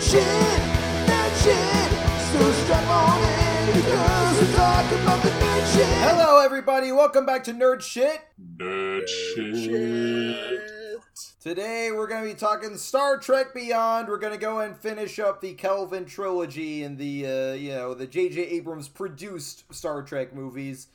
nerd shit. So strap on in because we're talking about the nerd shit. Hello, everybody. Welcome back to Nerd Shit. Nerd shit. Today we're going to be talking Star Trek Beyond. We're going to go and finish up the Kelvin trilogy and the uh, you know the J.J. Abrams produced Star Trek movies.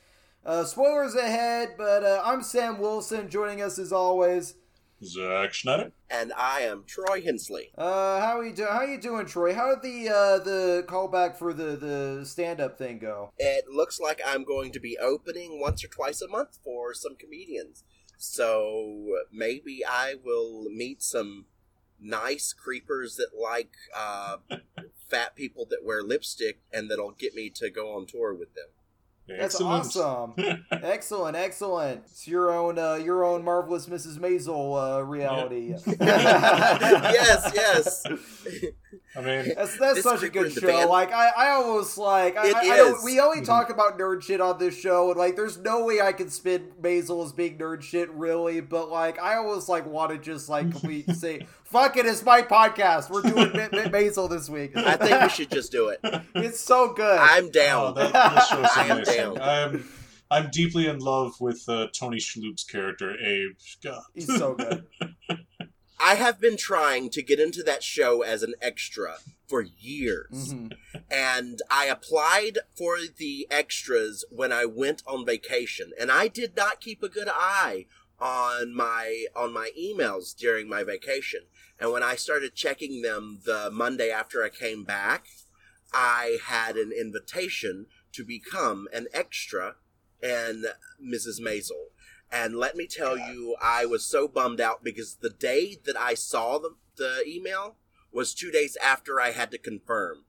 Uh, spoilers ahead, but uh, I'm Sam Wilson. Joining us as always. Zack Schneider. and I am Troy Hensley. Uh, how you do? How you doing, Troy? How did the uh, the callback for the the stand up thing go? It looks like I'm going to be opening once or twice a month for some comedians. So maybe I will meet some nice creepers that like uh, fat people that wear lipstick and that'll get me to go on tour with them. That's Excellent. awesome. excellent, excellent. It's your own uh, your own marvelous Mrs. Maisel uh, reality. yes, yes. I mean, That's that's such a good show. band. Like I, I almost like I, It I, I don't, we only Mhm. talk about nerd shit on this show, and like there's no way I can spin Maisel as being nerd shit really, but like I always like want to just like complete say fuck it, it's my podcast. We're doing Ma- Ma- Maisel this week. I think we should just do it. it's so good. I'm oh, down. that, that I am down. I'm, I'm deeply in love with uh, Tony Shalhoub's character, Abe. God. He's so good. I have been trying to get into that show as an extra for years. Mhm. and I applied for the extras when I went on vacation, and I did not keep a good eye on my on my emails during my vacation. And when I started checking them the Monday after I came back, I had an invitation to become an extra in Mrs. Maisel. And let me tell you, I was so bummed out because the day that I saw the, the email was two days after I had to confirm.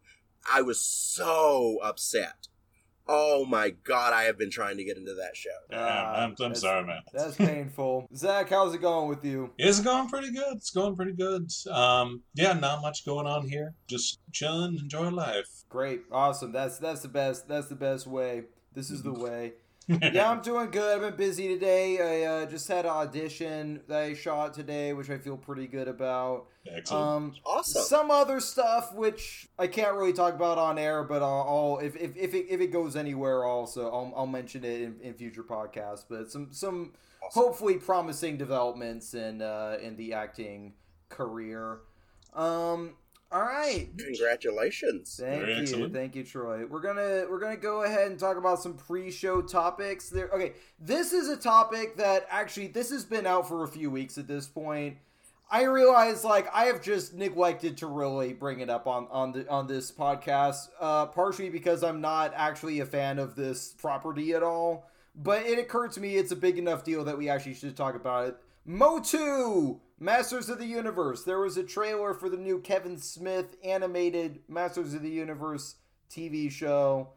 I was so upset. Oh my god, I have been trying to get into that show. Yeah, Ah, I'm, I'm sorry, man. That's painful. Zach, how's it going with you? It's going pretty good. It's going pretty good. Um, yeah, not much going on here. Just chilling, enjoy life. Great, awesome. That's that's the best. That's the best way. This is the way. yeah, I'm doing good. I've been busy today. I uh, just had an audition that I shot today, which I feel pretty good about. Excellent. Um, Awesome. some other stuff which I can't really talk about on air, but I'll, I'll if, if, if, it, if it goes anywhere, also I'll, I'll mention it in, in future podcasts. But some some Awesome. hopefully promising developments in uh, in the acting career. Um, all right. Congratulations. Thank Very you, excellent. thank you, Troy. We're gonna we're gonna go ahead and talk about some pre-show topics. There, okay. This is a topic that actually this has been out for a few weeks at this point. I realize like I have just neglected to really bring it up on on the on this podcast, uh, partially because I'm not actually a fan of this property at all. But it occurred to me it's a big enough deal that we actually should talk about it. Motu, Masters of the Universe. There was a trailer for the new Kevin Smith animated Masters of the Universe TV show.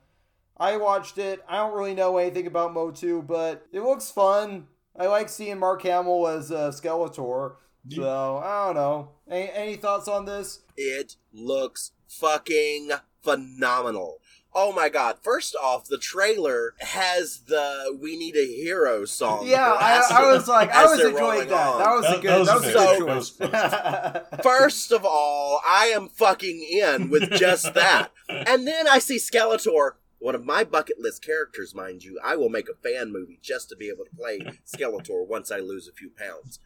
I watched it. I don't really know anything about Motu, but it looks fun. I like seeing Mark Hamill as uh, Skeletor. So I don't know. Any, any thoughts on this? It looks fucking phenomenal. Oh my god. First off, the trailer has the We Need a Hero song. Yeah, I, I was like, I was enjoying that. on. That was a good. that was That was a good That choice. First of all, I am fucking in with just that. And then I see Skeletor, one of my bucket list characters, mind you. I will make a fan movie just to be able to play Skeletor once I lose a few pounds.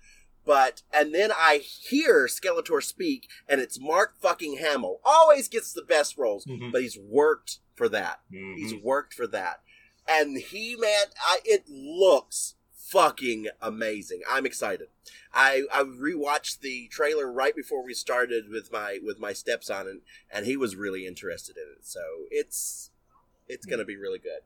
But, and then I hear Skeletor speak, and it's Mark fucking Hamill. Always gets the best roles, Mhm. but he's worked for that. Mhm. He's worked for that. And he, man, I, it looks fucking amazing. I'm excited. I I rewatched the trailer right before we started with my with my stepson, and and he was really interested in it. So it's it's gonna be really good.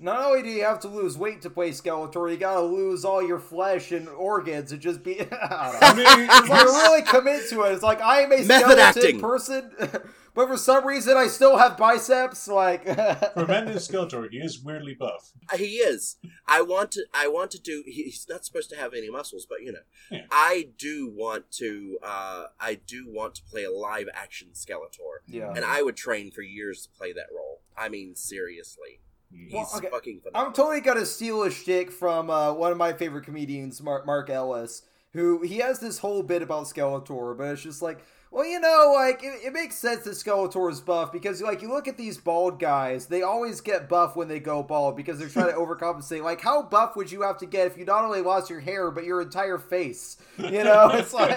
Not only do you have to lose weight to play Skeletor, you gotta lose all your flesh and organs and just be. I don't know. I mean, It's like really commit to it. It's like I am a Method skeleton acting. person, but for some reason I still have biceps. Like for Mendes Skeletor, he is weirdly buff. He is. I want to. I want to do. He's not supposed to have any muscles, but you know, Yeah. I do want to. uh I do want to play a live action Skeletor, yeah. and I would train for years to play that role. I mean, seriously, he's Well, okay. fucking I'm totally gonna steal a shtick from uh, one of my favorite comedians, Mark, Mark Ellis, who he has this whole bit about Skeletor, but it's just like, well, you know, like it, it makes sense that Skeletor is buff because, like, you look at these bald guys, they always get buff when they go bald because they're trying to overcompensate. Like, how buff would you have to get if you not only lost your hair but your entire face? You know, it's like.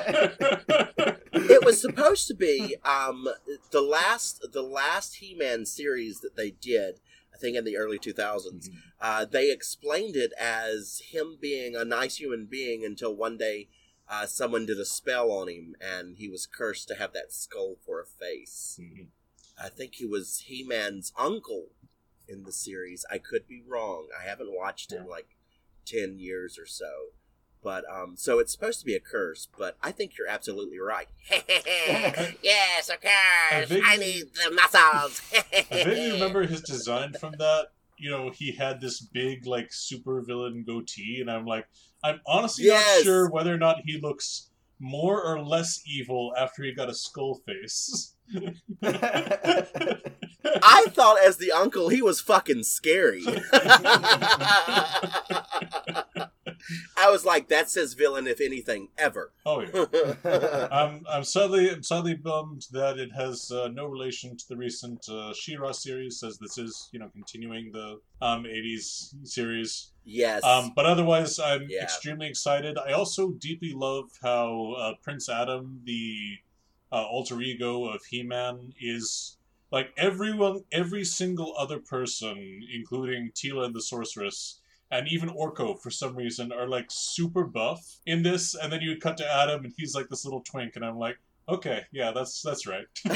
it was supposed to be um, the last the last He-Man series that they did. I think in the early 2000s, Mm-hmm. uh, they explained it as him being a nice human being until one day uh, someone did a spell on him and he was cursed to have that skull for a face. Mhm. I think he was He-Man's uncle in the series. I could be wrong. I haven't watched it in like 10 years or so. But um so it's supposed to be a curse, but I think you're absolutely right. yes, a I curse. vaguely- I need the muscles. I vaguely remember his design from that. You know, he had this big, like, super villain goatee, and I'm like, I'm honestly Yes. not sure whether or not he looks more or less evil after he got a skull face. I thought as the uncle he was fucking scary. I was like, that's his villain, if anything, ever. oh yeah. I'm I'm sadly I'm sadly bummed that it has uh, no relation to the recent uh, She-Ra series, as this is you know continuing the um 80s series. yes. Um, but otherwise, I'm Yeah. extremely excited. I also deeply love how uh, Prince Adam, the uh, alter ego of He-Man, is like everyone, every single other person, including Teela and the Sorceress, and even Orko, for some reason, are like super buff in this. And then you cut to Adam, and he's like this little twink, and I'm like, okay, yeah, that's that's right.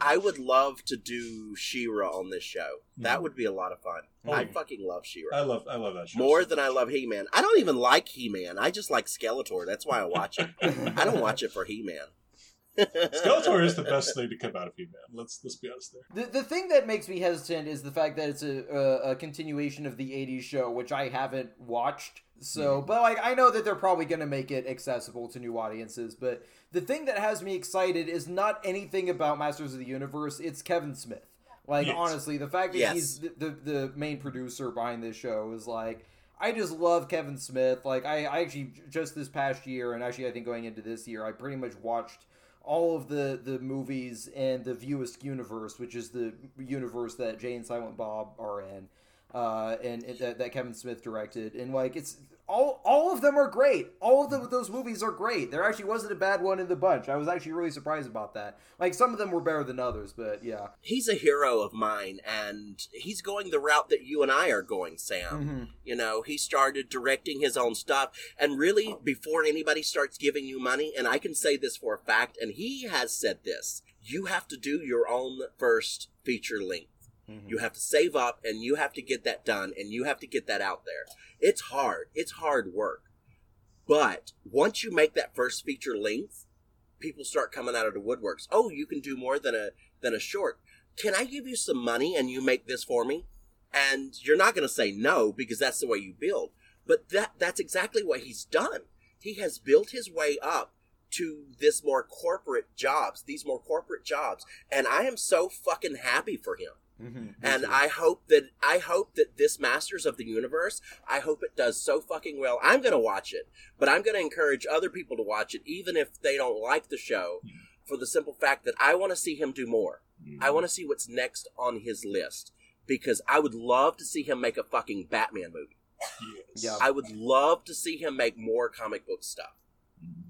I would love to do She-Ra on this show. That Mhm. would be a lot of fun. Oh, I fucking love I She-Ra. love I love that show More so than I love He-Man. I don't even like He-Man. I just like Skeletor. That's why I watch it. I don't watch it for He-Man. Skeletor is the best thing to come out of He-Man. Let's let's be honest there. The, the thing that makes me hesitant is the fact that it's a, a, a continuation of the 80s show, which I haven't watched. So, hmm. but like, I know that they're probably going to make it accessible to new audiences. But the thing that has me excited is not anything about Masters of the Universe, it's Kevin Smith. Like, Yes. honestly, the fact that Yes. he's the, the, the main producer behind this show is like, I just love Kevin Smith. Like, I, I actually, just this past year, and actually, I think going into this year, I pretty much watched all of the the movies in the View Askew universe, which is the universe that Jay and Silent Bob are in, uh, and that, that Kevin Smith directed, and like it's all all of them are great. All of them, those movies are great. There actually wasn't a bad one in the bunch. I was actually really surprised about that. Like some of them were better than others, but yeah. he's a hero of mine, and he's going the route that you and I are going, Sam. Mhm. You know, he started directing his own stuff, and really, before anybody starts giving you money, and I can say this for a fact, and he has said this, you have to do your own first feature length. Mm-hmm. You have to save up, and you have to get that done, and you have to get that out there. It's hard. It's hard work. But once you make that first feature length, people start coming out of the woodworks. Oh, you can do more than a than a short. Can I give you some money and you make this for me? And you're not going to say no because that's the way you build. But that that's exactly what he's done. He has built his way up to this more corporate jobs, these more corporate jobs, and I am so fucking happy for him. Mhm. And I hope that I hope that this Masters of the Universe, I hope it does so fucking well. I'm gonna watch it, but I'm gonna encourage other people to watch it, even if they don't like the show, for the simple fact that I want to see him do more. I want to see what's next on his list because I would love to see him make a fucking Batman movie. Yes. Yeah. I would love to see him make more comic book stuff.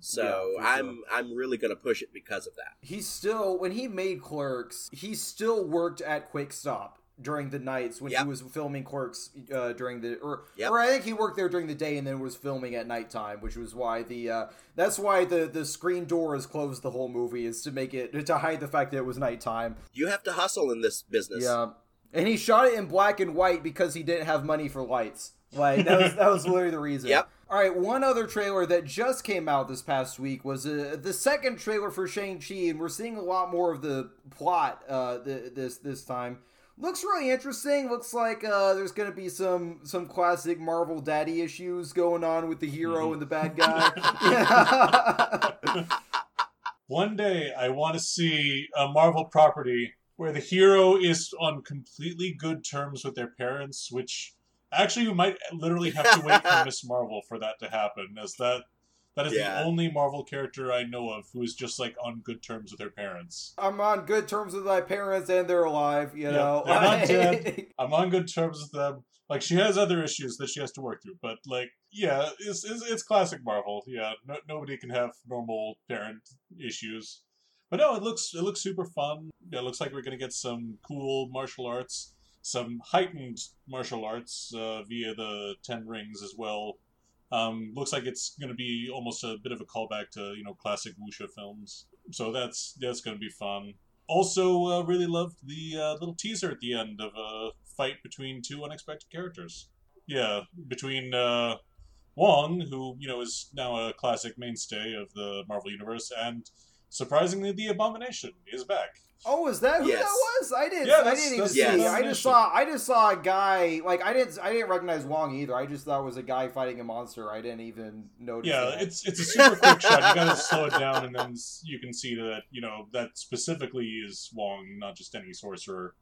So Yeah, I'm I'm really gonna push it because of that. He still, when he made Clerks, he still worked at Quick Stop during the nights when Yep. he was filming Clerks uh, during the, or, Yep. or I think he worked there during the day and then was filming at nighttime, which was why the, uh, that's why the the screen door is closed the whole movie is to make it to hide the fact that it was nighttime. You have to hustle in this business. Yeah, and he shot it in black and white because he didn't have money for lights. Like that was that was literally the reason. Yep. All right, one other trailer that just came out this past week was uh, the second trailer for Shang Chi, and we're seeing a lot more of the plot uh, th- this this time. Looks really interesting. Looks like uh, there's going to be some some classic Marvel daddy issues going on with the hero and the bad guy. yeah. One day, I want to see a Marvel property where the hero is on completely good terms with their parents, which Actually, we might literally have to wait for Miss Marvel for that to happen, as that that is Yeah. the only Marvel character I know of who is just like on good terms with her parents. I'm on good terms with my parents and they're alive, you Yeah, know. they're not dead. I'm on good terms with them. Like she has other issues that she has to work through, but like yeah, it's it's, it's classic Marvel. Yeah, no, nobody can have normal parent issues. But no, it looks it looks super fun. Yeah, it looks like we're gonna get some cool martial arts, some heightened martial arts uh, via the Ten Rings as well. Um, looks like it's gonna be almost a bit of a callback to you know classic wuxia films. So that's that's gonna be fun. Also, uh, really loved the uh, little teaser at the end of a fight between two unexpected characters. Yeah, between uh, Wong, who you know is now a classic mainstay of the Marvel universe, and surprisingly, the Abomination is back. Oh, was that who Yes. that was? I didn't. Yeah, I didn't even see. the I just saw. I just saw a guy. Like I didn't. I didn't recognize Wong either. I just thought it was a guy fighting a monster. I didn't even notice. Yeah, that. it's it's a super quick shot. You gotta slow it down, and then you can see that you know that specifically is Wong, not just any sorcerer.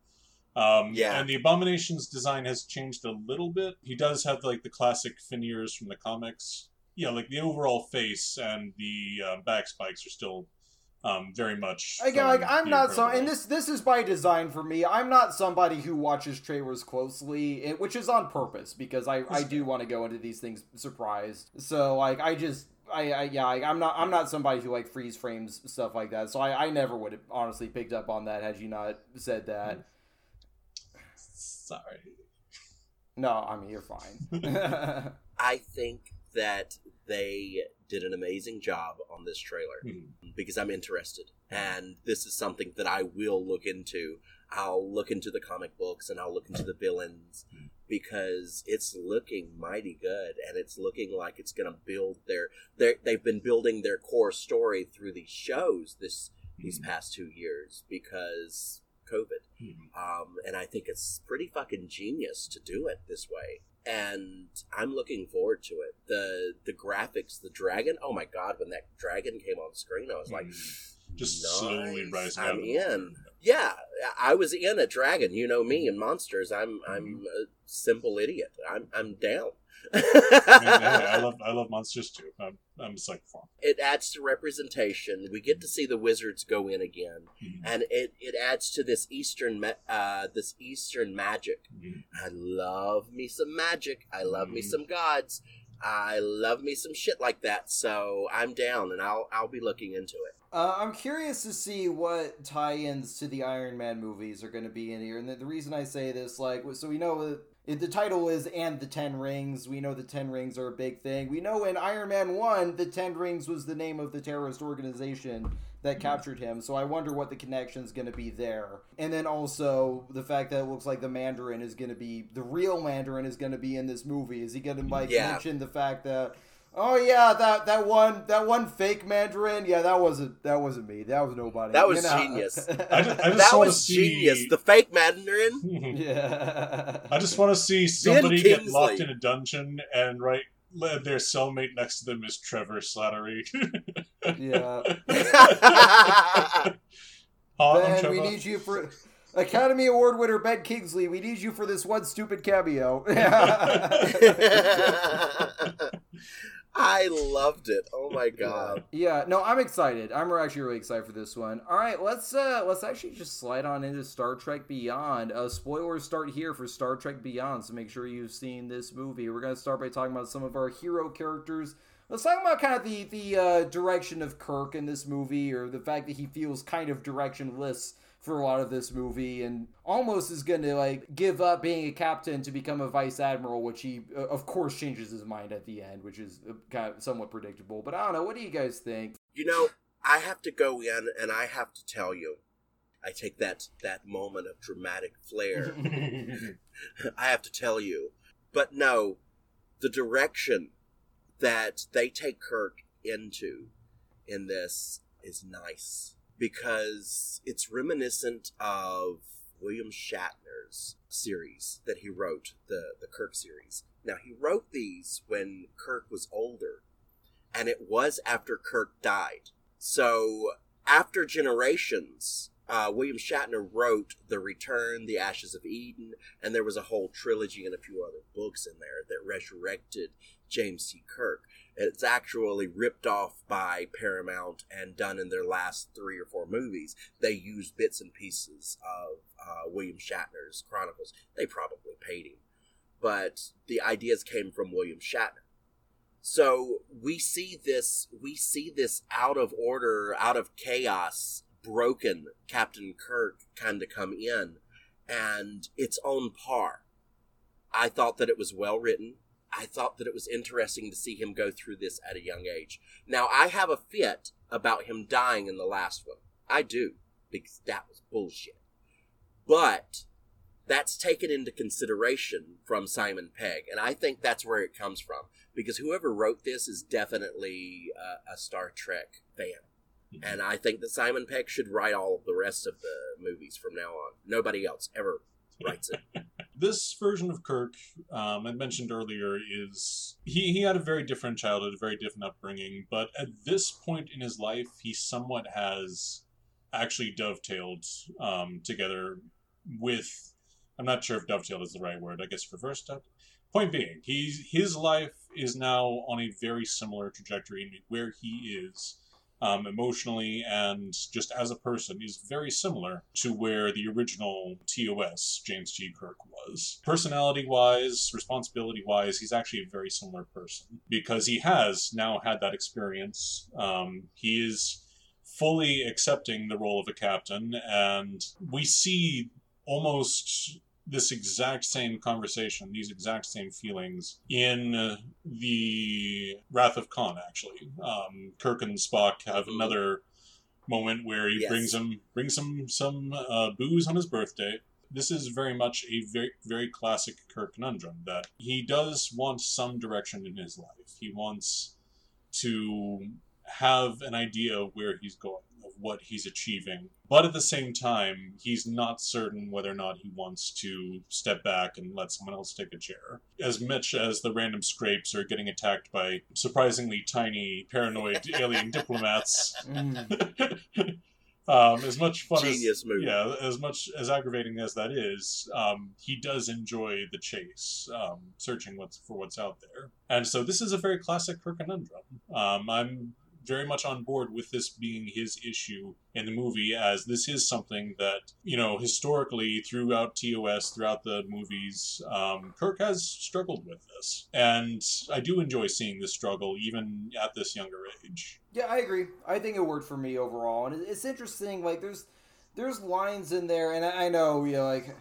Um, Yeah. and the Abomination's design has changed a little bit. He does have like the classic veneers from the comics. Yeah, like the overall face and the uh, back spikes are still um, very much. Again, like I'm not so, and this this is by design for me. I'm not somebody who watches trailers closely, it, which is on purpose because I I do want to go into these things surprised. So like I just. I, I yeah I, I'm not I'm not somebody who like freeze frames stuff like that so I, I never would have honestly picked up on that had you not said that Sorry. no I mean you're fine I think that they did an amazing job on this trailer Hmm. because I'm interested, and this is something that I will look into. I'll look into the comic books and I'll look into the villains because it's looking mighty good, and it's looking like it's going to build their. their they've been building their core story through these shows this these past two years because COVID. Mhm. Um, and I think it's pretty fucking genius to do it this way. And I'm looking forward to it. The the graphics, the dragon. Oh my god! When that dragon came on screen, I was like, mm. Just nice. slowly rising. I'm in. Yeah, I was in a dragon. You know me and monsters. I'm mm-hmm. I'm a simple idiot. I'm I'm down. I, mean, hey, I love I love monsters too. I'm I'm psyched for 'em. it adds to representation. We get to see the wizards go in again, Mhm. and it, it adds to this eastern ma- uh, this eastern magic. Mhm. I love me some magic. I love me Mhm. some gods. I love me some shit like that. So I'm down, and I'll I'll be looking into it. Uh, I'm curious to see what tie-ins to the Iron Man movies are going to be in here, and the, the reason I say this, like, so we know that it, the title is "and the Ten Rings." We know the Ten Rings are a big thing. We know in Iron Man One, the Ten Rings was the name of the terrorist organization that mm-hmm. captured him. So I wonder what the connection's going to be there, and then also the fact that it looks like the Mandarin is going to be the real Mandarin is going to be in this movie. Is he going to like Yeah. mention the fact that? Oh yeah, that that one that one fake Mandarin. Yeah, that wasn't that wasn't me. That was nobody. That was You know? genius. I just, I just that was see. genius. The fake Mandarin. yeah. I just want to see somebody get locked in a dungeon and right their cellmate next to them is Trevor Slattery. yeah. Hi, I'm Ben, Trevor. we need you for Academy Award winner Ben Kingsley. We need you for this one stupid cameo. I loved it. Oh my god. Yeah, no, I'm excited. I'm actually really excited for this one. All right, let's uh let's actually just slide on into Star Trek Beyond. Uh spoilers start here for Star Trek Beyond, so make sure you've seen this movie. We're gonna start by talking about some of our hero characters. Let's talk about kind of the the uh, direction of Kirk in this movie, or the fact that he feels kind of directionless for a lot of this movie, and almost is going to like give up being a captain to become a vice admiral, which he uh, of course changes his mind at the end, which is uh, kind of somewhat predictable. But I don't know. What do you guys think? You know, I have to go in and I have to tell you. I take that that moment of dramatic flair. I have to tell you. But no, the direction that they take Kirk into in this is nice because it's reminiscent of William Shatner's series that he wrote, the, the Kirk series. Now, he wrote these when Kirk was older, and it was after Kirk died. So, after generations, uh, William Shatner wrote The Return, The Ashes of Eden, and there was a whole trilogy and a few other books in there that resurrected James T. Kirk. It's actually ripped off by Paramount and done in their last three or four movies. They used bits and pieces of uh, William Shatner's Chronicles. They probably paid him, but the ideas came from William Shatner. So we see this, we see this out of order, out of chaos broken Captain Kirk kind of come in, and it's on par. I thought that it was well written. I thought that it was interesting to see him go through this at a young age. Now, I have a fit about him dying in the last one. I do, because that was bullshit. But that's taken into consideration from Simon Pegg, and I think that's where it comes from. Because whoever wrote this is definitely a, a Star Trek fan. Mm-hmm. And I think that Simon Pegg should write all of the rest of the movies from now on. Nobody else ever writes it. this version of Kirk, um, I mentioned earlier, is he, he had a very different childhood, a very different upbringing, but at this point in his life, he somewhat has actually dovetailed um, together with. I'm not sure if dovetailed is the right word. I guess reversed up. Point being, he's his life is now on a very similar trajectory where he is um, emotionally and just as a person is very similar to where the original TOS James T. Kirk was. Personality wise, responsibility wise, he's actually a very similar person because he has now had that experience. Um, he is fully accepting the role of a captain, and we see almost this exact same conversation, these exact same feelings in the Wrath of Khan. Actually, um, Kirk and Spock have mm-hmm. another moment where he yes. brings him brings him some uh, booze on his birthday. This is very much a very very classic Kirk conundrum that he does want some direction in his life. He wants to have an idea of where he's going what he's achieving. But at the same time, he's not certain whether or not he wants to step back and let someone else take a chair. As much as the random scrapes are getting attacked by surprisingly tiny, paranoid alien diplomats. Mm. um, as much fun Genius as movie. yeah, as much as aggravating as that is, um, he does enjoy the chase, um, searching what's for what's out there. And so this is a very classic Kirk conundrum. Um, I'm very much on board with this being his issue in the movie, as this is something that, you know, historically throughout TOS, throughout the movies, um, Kirk has struggled with this. And I do enjoy seeing this struggle even at this younger age. Yeah, I agree. I think it worked for me overall. And it's interesting, like, there's there's lines in there, and I know, you know, like,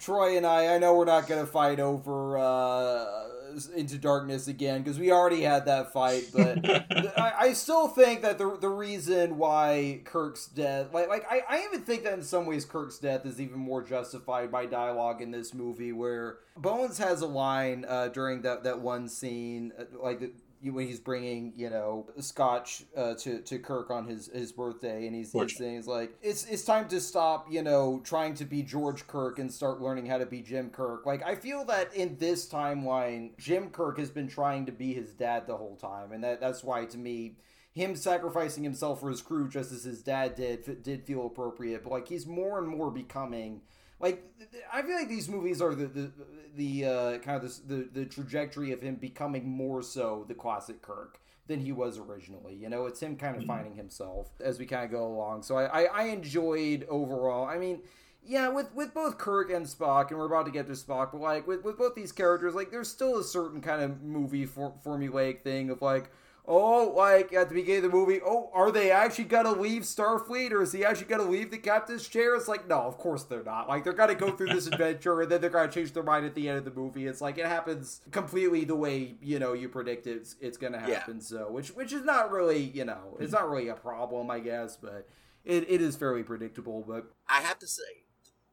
Troy and I, I know we're not going to fight over uh, into darkness again because we already had that fight. But I, I, still think that the the reason why Kirk's death, like like I, I even think that in some ways Kirk's death is even more justified by dialogue in this movie where Bones has a line uh, during that that one scene, uh, like when he's bringing you know scotch uh, to to Kirk on his his birthday, and he's, he's saying like it's it's time to stop you know trying to be George Kirk and start learning how to be Jim Kirk. Like I feel that in this timeline, Jim Kirk has been trying to be his dad the whole time, and that that's why to me him sacrificing himself for his crew just as his dad did did feel appropriate. But like he's more and more becoming like I feel like these movies are the the the uh, kind of the, the the trajectory of him becoming more so the classic Kirk than he was originally. You know, it's him kind of mm-hmm. finding himself as we kind of go along. So I, I, I enjoyed overall. I mean, yeah, with with both Kirk and Spock, and we're about to get to Spock, but like with, with both these characters, like there's still a certain kind of movie for, formulaic thing of like oh, like at the beginning of the movie, oh, are they actually gonna leave Starfleet or is he actually gonna leave the captain's chair? It's like, no, of course they're not. Like they're gonna go through this adventure and then they're gonna change their mind at the end of the movie. It's like it happens completely the way you know you predict it's it's gonna happen. Yeah. So which which is not really you know it's not really a problem, I guess, but it, it is fairly predictable. But I have to say,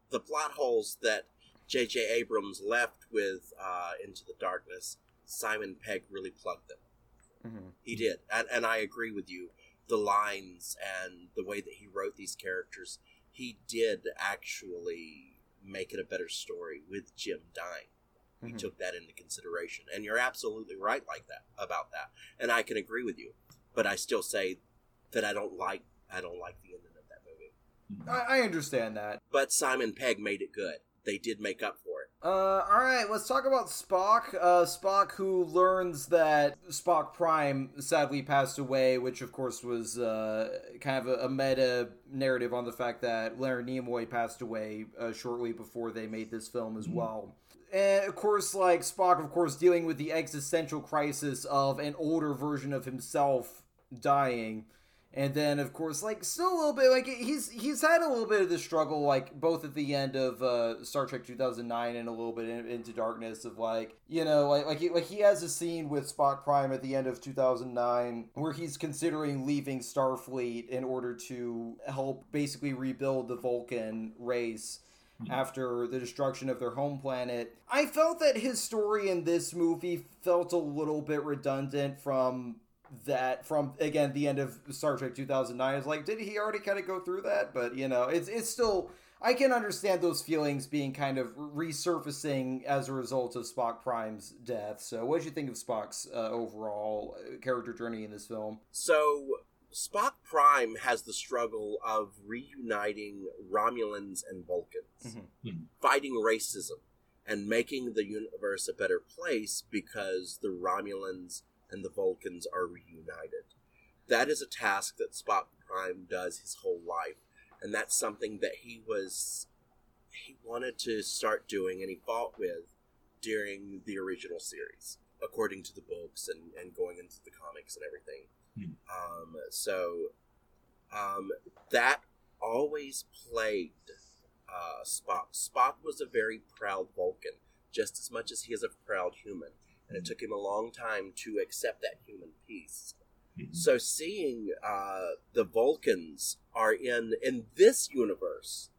the plot holes that J.J. Abrams left with uh, Into the Darkness, Simon Pegg really plugged them. Mm-hmm. He did, and, and I agree with you. The lines and the way that he wrote these characters, he did actually make it a better story with Jim dying. He mm-hmm. took that into consideration, and you're absolutely right, like that about that, and I can agree with you. But I still say that I don't like I don't like the ending of that movie. I, I understand that. But Simon Pegg made it good. They did make up for it. Uh, all right, let's talk about Spock. Uh, Spock, who learns that Spock Prime sadly passed away, which of course was uh, kind of a, a meta narrative on the fact that Leonard Nimoy passed away uh, shortly before they made this film as well. And of course, like Spock, of course, dealing with the existential crisis of an older version of himself dying and then of course like still a little bit like he's he's had a little bit of the struggle like both at the end of uh, Star Trek 2009 and a little bit in, into darkness of like you know like like he, like he has a scene with Spock Prime at the end of 2009 where he's considering leaving Starfleet in order to help basically rebuild the Vulcan race after the destruction of their home planet. I felt that his story in this movie felt a little bit redundant from that from again the end of Star Trek 2009 is like did he already kind of go through that but you know it's it's still I can understand those feelings being kind of resurfacing as a result of Spock Prime's death. So, what did you think of Spock's uh, overall character journey in this film? So Spock Prime has the struggle of reuniting Romulans and Vulcans, Mhm. fighting racism, and making the universe a better place because the Romulans and the Vulcans are reunited. That is a task that Spock Prime does his whole life, and that's something that he was he wanted to start doing and he fought with during the original series, according to the books and, and going into the comics and everything. Um, so um, that always plagued uh, Spock. Spock was a very proud Vulcan, just as much as he is a proud human, and it took him a long time to accept that human piece. Mm-hmm. So seeing uh, the Vulcans are in in this universe,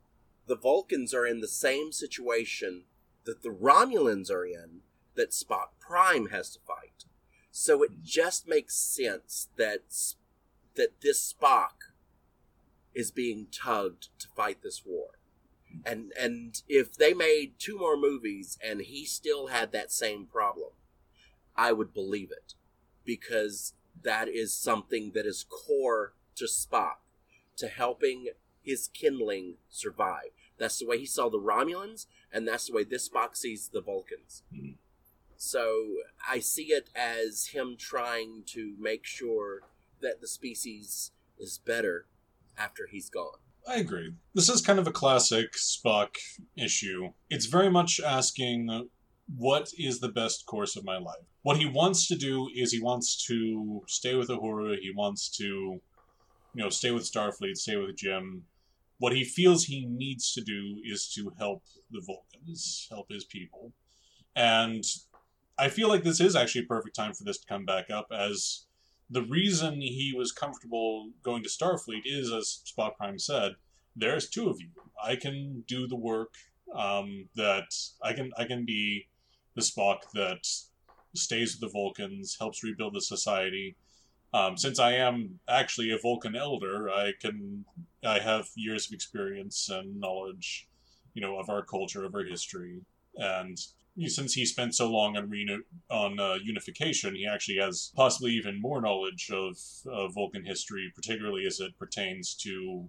the Vulcans are in the same situation that the Romulans are in that Spock Prime has to fight. So it mm-hmm. just makes sense that that this Spock is being tugged to fight this war. Mm-hmm. And and if they made two more movies and he still had that same problem, I would believe it because that is something that is core to Spock to helping his kindling survive. That's the way he saw the Romulans, and that's the way this Spock sees the Vulcans. Mhm. So I see it as him trying to make sure that the species is better after he's gone. I agree. This is kind of a classic Spock issue. It's very much asking what is the best course of my life. What he wants to do is he wants to stay with Uhura, he wants to you know, stay with Starfleet, stay with Jim. What he feels he needs to do is to help the Vulcans, help his people. And I feel like this is actually a perfect time for this to come back up as the reason he was comfortable going to Starfleet is, as Spock Prime said, there's two of you. I can do the work um, that I can. I can be the Spock that stays with the Vulcans, helps rebuild the society. Um, since I am actually a Vulcan elder, I can. I have years of experience and knowledge, you know, of our culture, of our history, and since he spent so long on reno- on uh, unification, he actually has possibly even more knowledge of uh, Vulcan history, particularly as it pertains to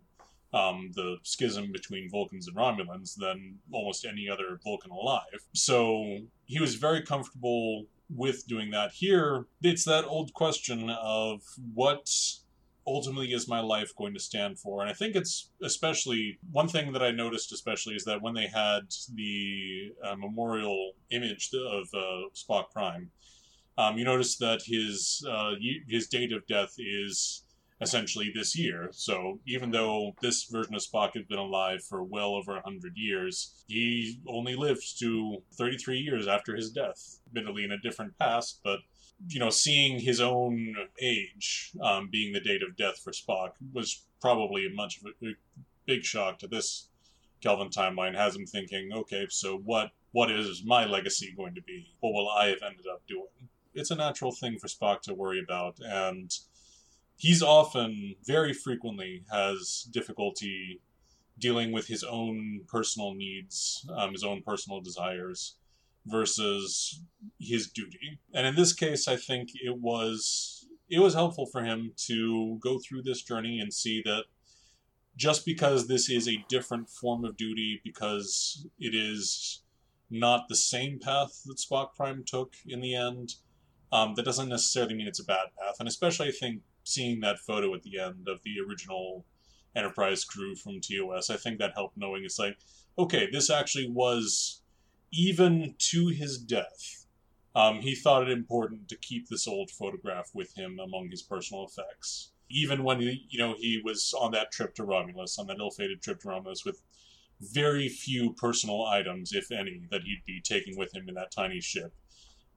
um, the schism between Vulcans and Romulans than almost any other Vulcan alive. So he was very comfortable with doing that. Here, it's that old question of what ultimately is my life going to stand for? And I think it's especially one thing that I noticed, especially, is that when they had the uh, memorial image of uh, Spock Prime, um, you notice that his uh, his date of death is essentially this year. So even though this version of Spock has been alive for well over 100 years, he only lived to 33 years after his death. Admittedly in a different past, but you know, seeing his own age um, being the date of death for Spock was probably a much of a, a big shock to this Kelvin timeline. Has him thinking, okay, so what what is my legacy going to be? What will I have ended up doing? It's a natural thing for Spock to worry about, and he's often, very frequently, has difficulty dealing with his own personal needs, um, his own personal desires versus his duty. And in this case, I think it was it was helpful for him to go through this journey and see that just because this is a different form of duty, because it is not the same path that Spock Prime took in the end, um, that doesn't necessarily mean it's a bad path. And especially, I think, seeing that photo at the end of the original Enterprise crew from TOS, I think that helped knowing it's like, okay, this actually was even to his death. Um, he thought it important to keep this old photograph with him among his personal effects. Even when he, you know, he was on that trip to Romulus, on that ill-fated trip to Romulus, with very few personal items, if any, that he'd be taking with him in that tiny ship.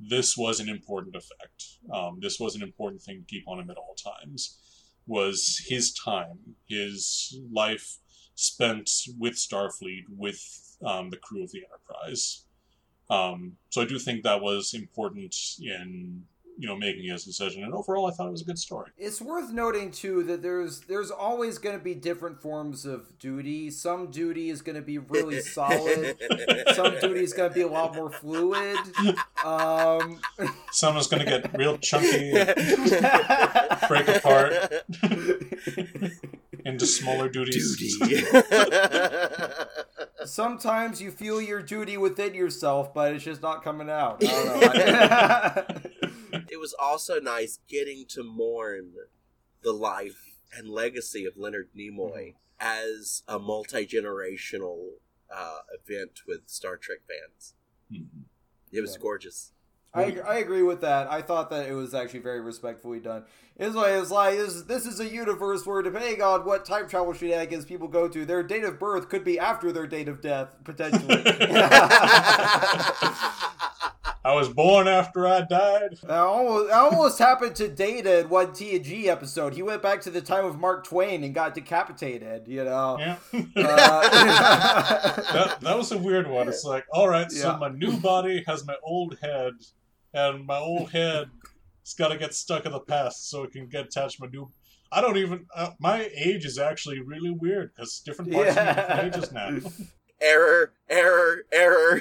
This was an important effect. Um, this was an important thing to keep on him at all times. Was his time, his life spent with Starfleet, with um, the crew of the Enterprise. Um, so I do think that was important in you know making his decision. And overall, I thought it was a good story. It's worth noting too that there's there's always going to be different forms of duty. Some duty is going to be really solid. Some duty is going to be a lot more fluid. Um, Some is going to get real chunky, break apart into smaller duties. Duty. sometimes you feel your duty within yourself, but it's just not coming out. I don't know. it was also nice getting to mourn the life and legacy of Leonard Nimoy as a multi generational uh, event with Star Trek fans. Mhm. It was Yeah. gorgeous. I, I agree with that. I thought that it was actually very respectfully done. It's like it's like this, this is a universe where depending on what time travel shenanigans people go to, their date of birth could be after their date of death potentially. I was born after I died. I almost, I almost happened to Data in one TNG episode. He went back to the time of Mark Twain and got decapitated. You know. Yeah. Uh, that, that was a weird one. It's like, all right, so my new body has my old head, and my old head has got to get stuck in the past so it can get attached to my new. I don't even. Uh, my age is actually really weird because different parts of me have different ages now. error, error, error.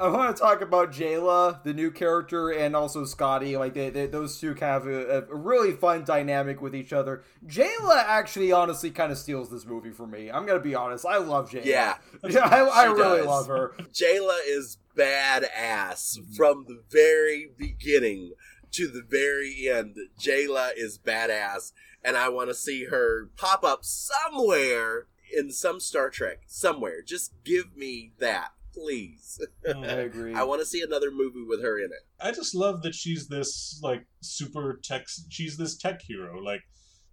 I want to talk about Jaylah, the new character, and also Scotty. Like they, they those two have a, a really fun dynamic with each other. Jaylah actually, honestly, kind of steals this movie for me. I'm gonna be honest. I love Jaylah. yeah, Yeah, I, I really does. love her. Jaylah is badass from the very beginning to the very end. Jaylah is badass, and I want to see her pop up somewhere in some Star Trek. Somewhere. Just give me that, please. I agree. I want to see another movie with her in it. I just love that she's this like super tech. She's this tech hero. Like,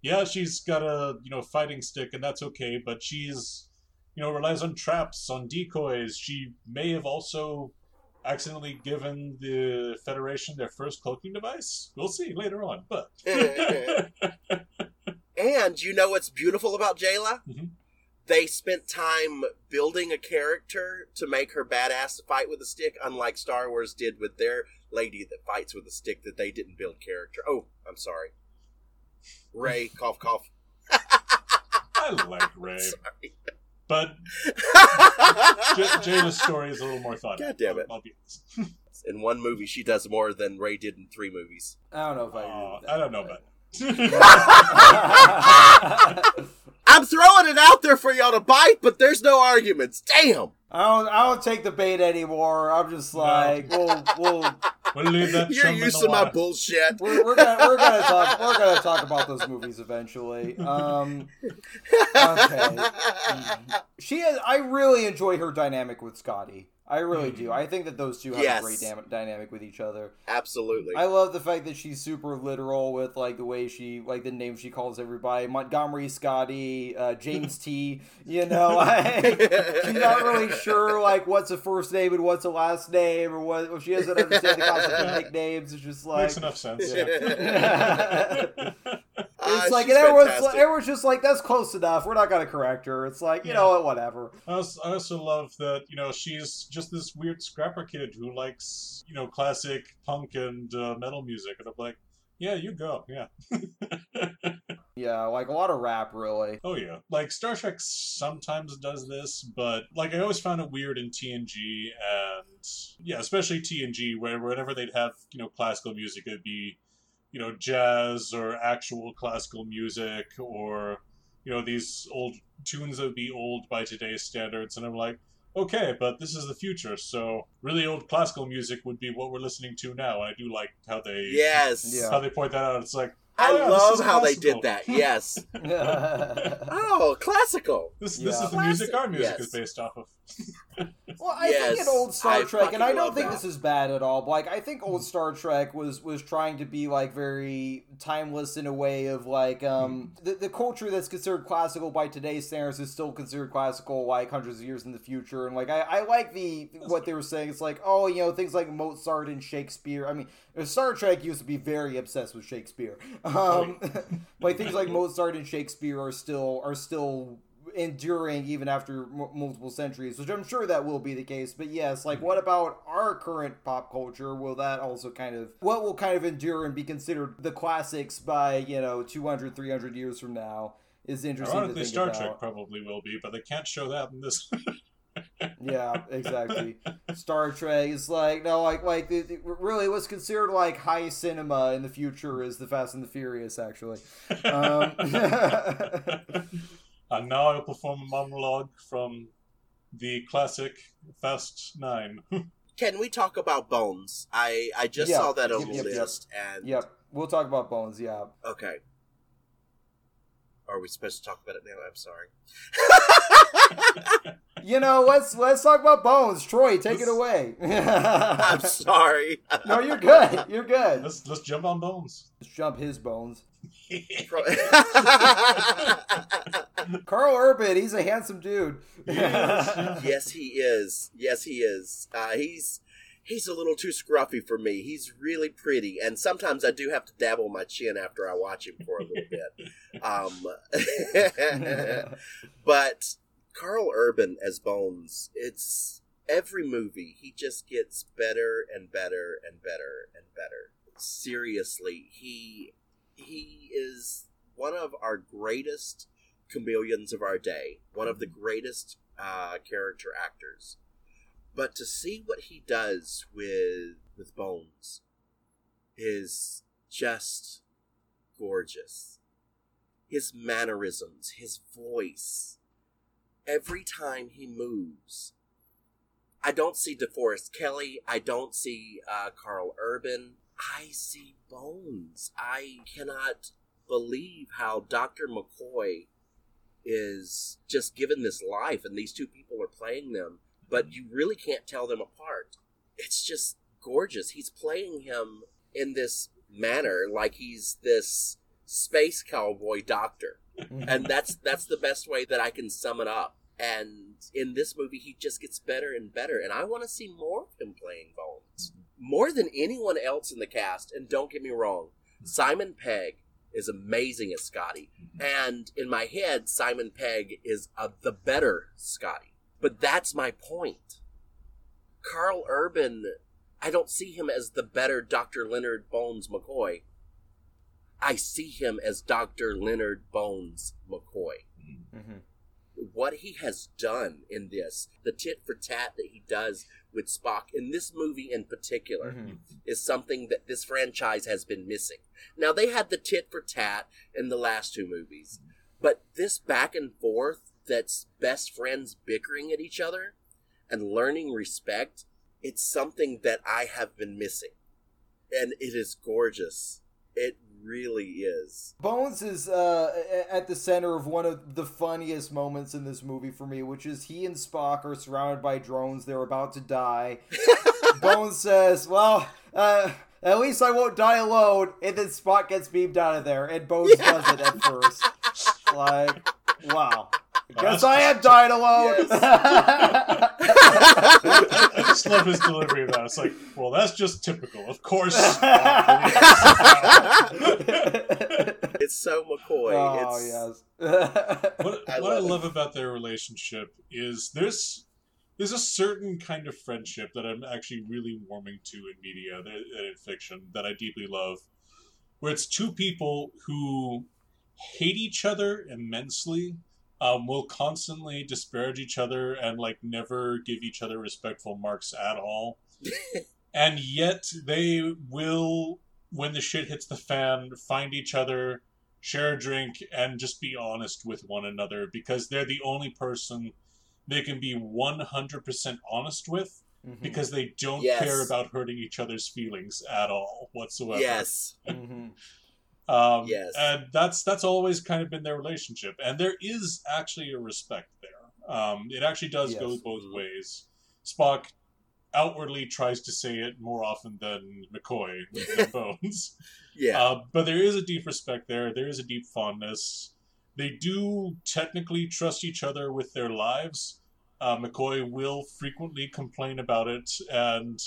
yeah, she's got a you know fighting stick, and that's okay. But she's you know relies on traps, on decoys. She may have also accidentally given the Federation their first cloaking device. We'll see later on. But And you know what's beautiful about Jaylah? Mhm. They spent time building a character to make her badass to fight with a stick, unlike Star Wars did with their lady that fights with a stick that they didn't build character. Oh, I'm sorry. Rey, cough, cough. I like Rey. Sorry. But J- Jaylah's story is a little more thought. God damn it. I'll, I'll be. In one movie, she does more than Rey did in three movies. I don't know if I. Uh, agree I don't know about. that. I'm throwing it out there for y'all to bite, but there's no arguments. Damn. I don't. I don't take the bait anymore. I'm just like, we'll, we'll, We'll leave that You're used the to my bullshit. we're, we're gonna, we're gonna talk, we're gonna talk about those movies eventually. Um, okay. She has. I really enjoy her dynamic with Scotty. I really do. I think that those two have Yes. a great dam- dynamic with each other. Absolutely. I love the fact that she's super literal with like the way she like the name she calls everybody Montgomery Scotty, uh, James T. You know, like, she's not really sure like what's a first name and what's a last name or what. If she doesn't understand the concept of nicknames, it's just like Makes enough sense. Yeah. Ah, it's like she's and everyone's, fantastic. everyone's just like that's close enough. We're not gonna correct her. It's like you Yeah. know what, whatever. I also, I also love that you know she's just this weird scrapper kid who likes you know classic punk and uh, metal music, and I'm like, yeah, you go, yeah, Yeah, like a lot of rap, really. oh yeah. Like Star Trek sometimes does this, but like I always found it weird in TNG and yeah, especially TNG, where whenever they'd have you know classical music, it'd be you know jazz or actual classical music or you know these old tunes that would be old by today's standards, and I'm like, okay, but this is the future, so really old classical music would be what we're listening to now. And I do like how they Yes. Yeah. how they point that out. It's like I oh, love is how they did that. Yes. oh, classical. This this Yeah. is the music our music Yes. is based off of. Well, I Yes, think in old Star I Trek, and I don't think that. this is bad at all. But like, I think old Star Trek was was trying to be like very timeless in a way of like um the, the culture that's considered classical by today's standards is still considered classical like hundreds of years in the future. And like, I, I like the what they were saying. It's like, oh, you know, things like Mozart and Shakespeare. I mean, Star Trek used to be very obsessed with Shakespeare. Um, but things like Mozart and Shakespeare are still are still enduring even after m- multiple centuries, which I'm sure that will be the case. But yes, like what about our current pop culture? Will that also kind of what will kind of endure and be considered the classics by you know 200, 300 years from now? Is interesting Ironically, Star about. Trek probably will be, but they can't show that in this. Yeah, exactly. Star Trek is like no, like like the, the- really what's considered like high cinema in the future is the Fast and the Furious. Actually, um, and now I'll perform a monologue from the classic Fast Nine. Can we talk about Bones? I I just Yeah. saw that on Yep, the yep, yep. and yep, we'll talk about Bones. Yeah, okay. Are we supposed to talk about it now? I'm sorry. you know let's let's talk about Bones. Troy, take it Let's- away. I'm sorry. no, you're good. You're good. let's let's jump on Bones. Let's jump his bones. Karl Urban, he's a handsome dude. yes, he is. Yes, he is. Uh, he's he's a little too scruffy for me. He's really pretty, and sometimes I do have to dabble my chin after I watch him for a little bit. Um, but Karl Urban as Bones, it's every movie he just gets better and better and better and better. Seriously, he he is one of our greatest chameleons of our day, one of the greatest uh, character actors. But to see what he does with with Bones is just gorgeous. His mannerisms, his voice, every time he moves. I don't see DeForest Kelley. I don't see uh, Karl Urban. I see Bones. I cannot believe how Dr. McCoy is just given this life and these two people are playing them, but you really can't tell them apart. It's just gorgeous. He's playing him in this manner like he's this space cowboy doctor. And that's that's the best way that I can sum it up. And in this movie he just gets better and better and I want to see more of him playing Bones. More than anyone else in the cast. And don't get me wrong, Simon Pegg is amazing as Scotty. And in my head, Simon Pegg is uh, the better Scotty. But that's my point. Karl Urban, I don't see him as the better Dr. Leonard Bones McCoy. I see him as Dr. Leonard Bones McCoy. Mhm. What he has done in this, the tit for tat that he does with Spock in this movie in particular, Mhm. is something that this franchise has been missing. Now they had the tit for tat in the last two movies, but this back and forth that's best friends bickering at each other and learning respect, it's something that I have been missing. And it is gorgeous. It really is. Bones is uh, at the center of one of the funniest moments in this movie for me, which is he and Spock are surrounded by drones. They're about to die. Bones says, "Well, uh, at least I won't die alone." And then Spock gets beamed out of there, and Bones does it at first. Like, wow. Guess I am dying alone. I just love his delivery of that. It's like, well, that's just typical. Of course. It's so McCoy. oh it's, yes. what, I what love it. love about their relationship is there's there's a certain kind of friendship that I'm actually really warming to in media and in fiction that I deeply love, where it's two people who hate each other immensely, um, will constantly disparage each other and like never give each other respectful marks at all, and yet they will when the shit hits the fan, find each other, share a drink, and just be honest with one another because they're the only person they can be 100% honest with Mhm. because they don't Yes. care about hurting each other's feelings at all whatsoever. Yes. Mhm. Um, Yes. and that's that's always kind of been their relationship, and there is actually a respect there. Um, it actually does go Yes. both Mhm. ways. Spock outwardly tries to say it more often than McCoy with the Bones, Yeah. uh, but there is a deep respect there. There is a deep fondness. They do technically trust each other with their lives. Uh, McCoy will frequently complain about it and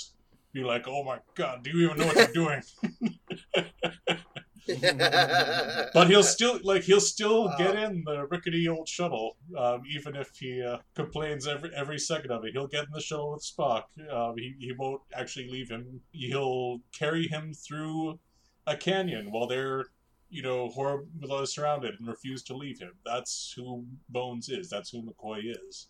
be like, "Oh my god, do you even know what you're doing?" But he'll still like he'll still Wow. get in the rickety old shuttle, um, even if he uh, complains every every second of it. He'll get in the shuttle with Spock. Um, he he won't actually leave him. He'll carry him through a canyon while they're you know horribly surrounded and refuse to leave him. That's who Bones is. That's who McCoy is.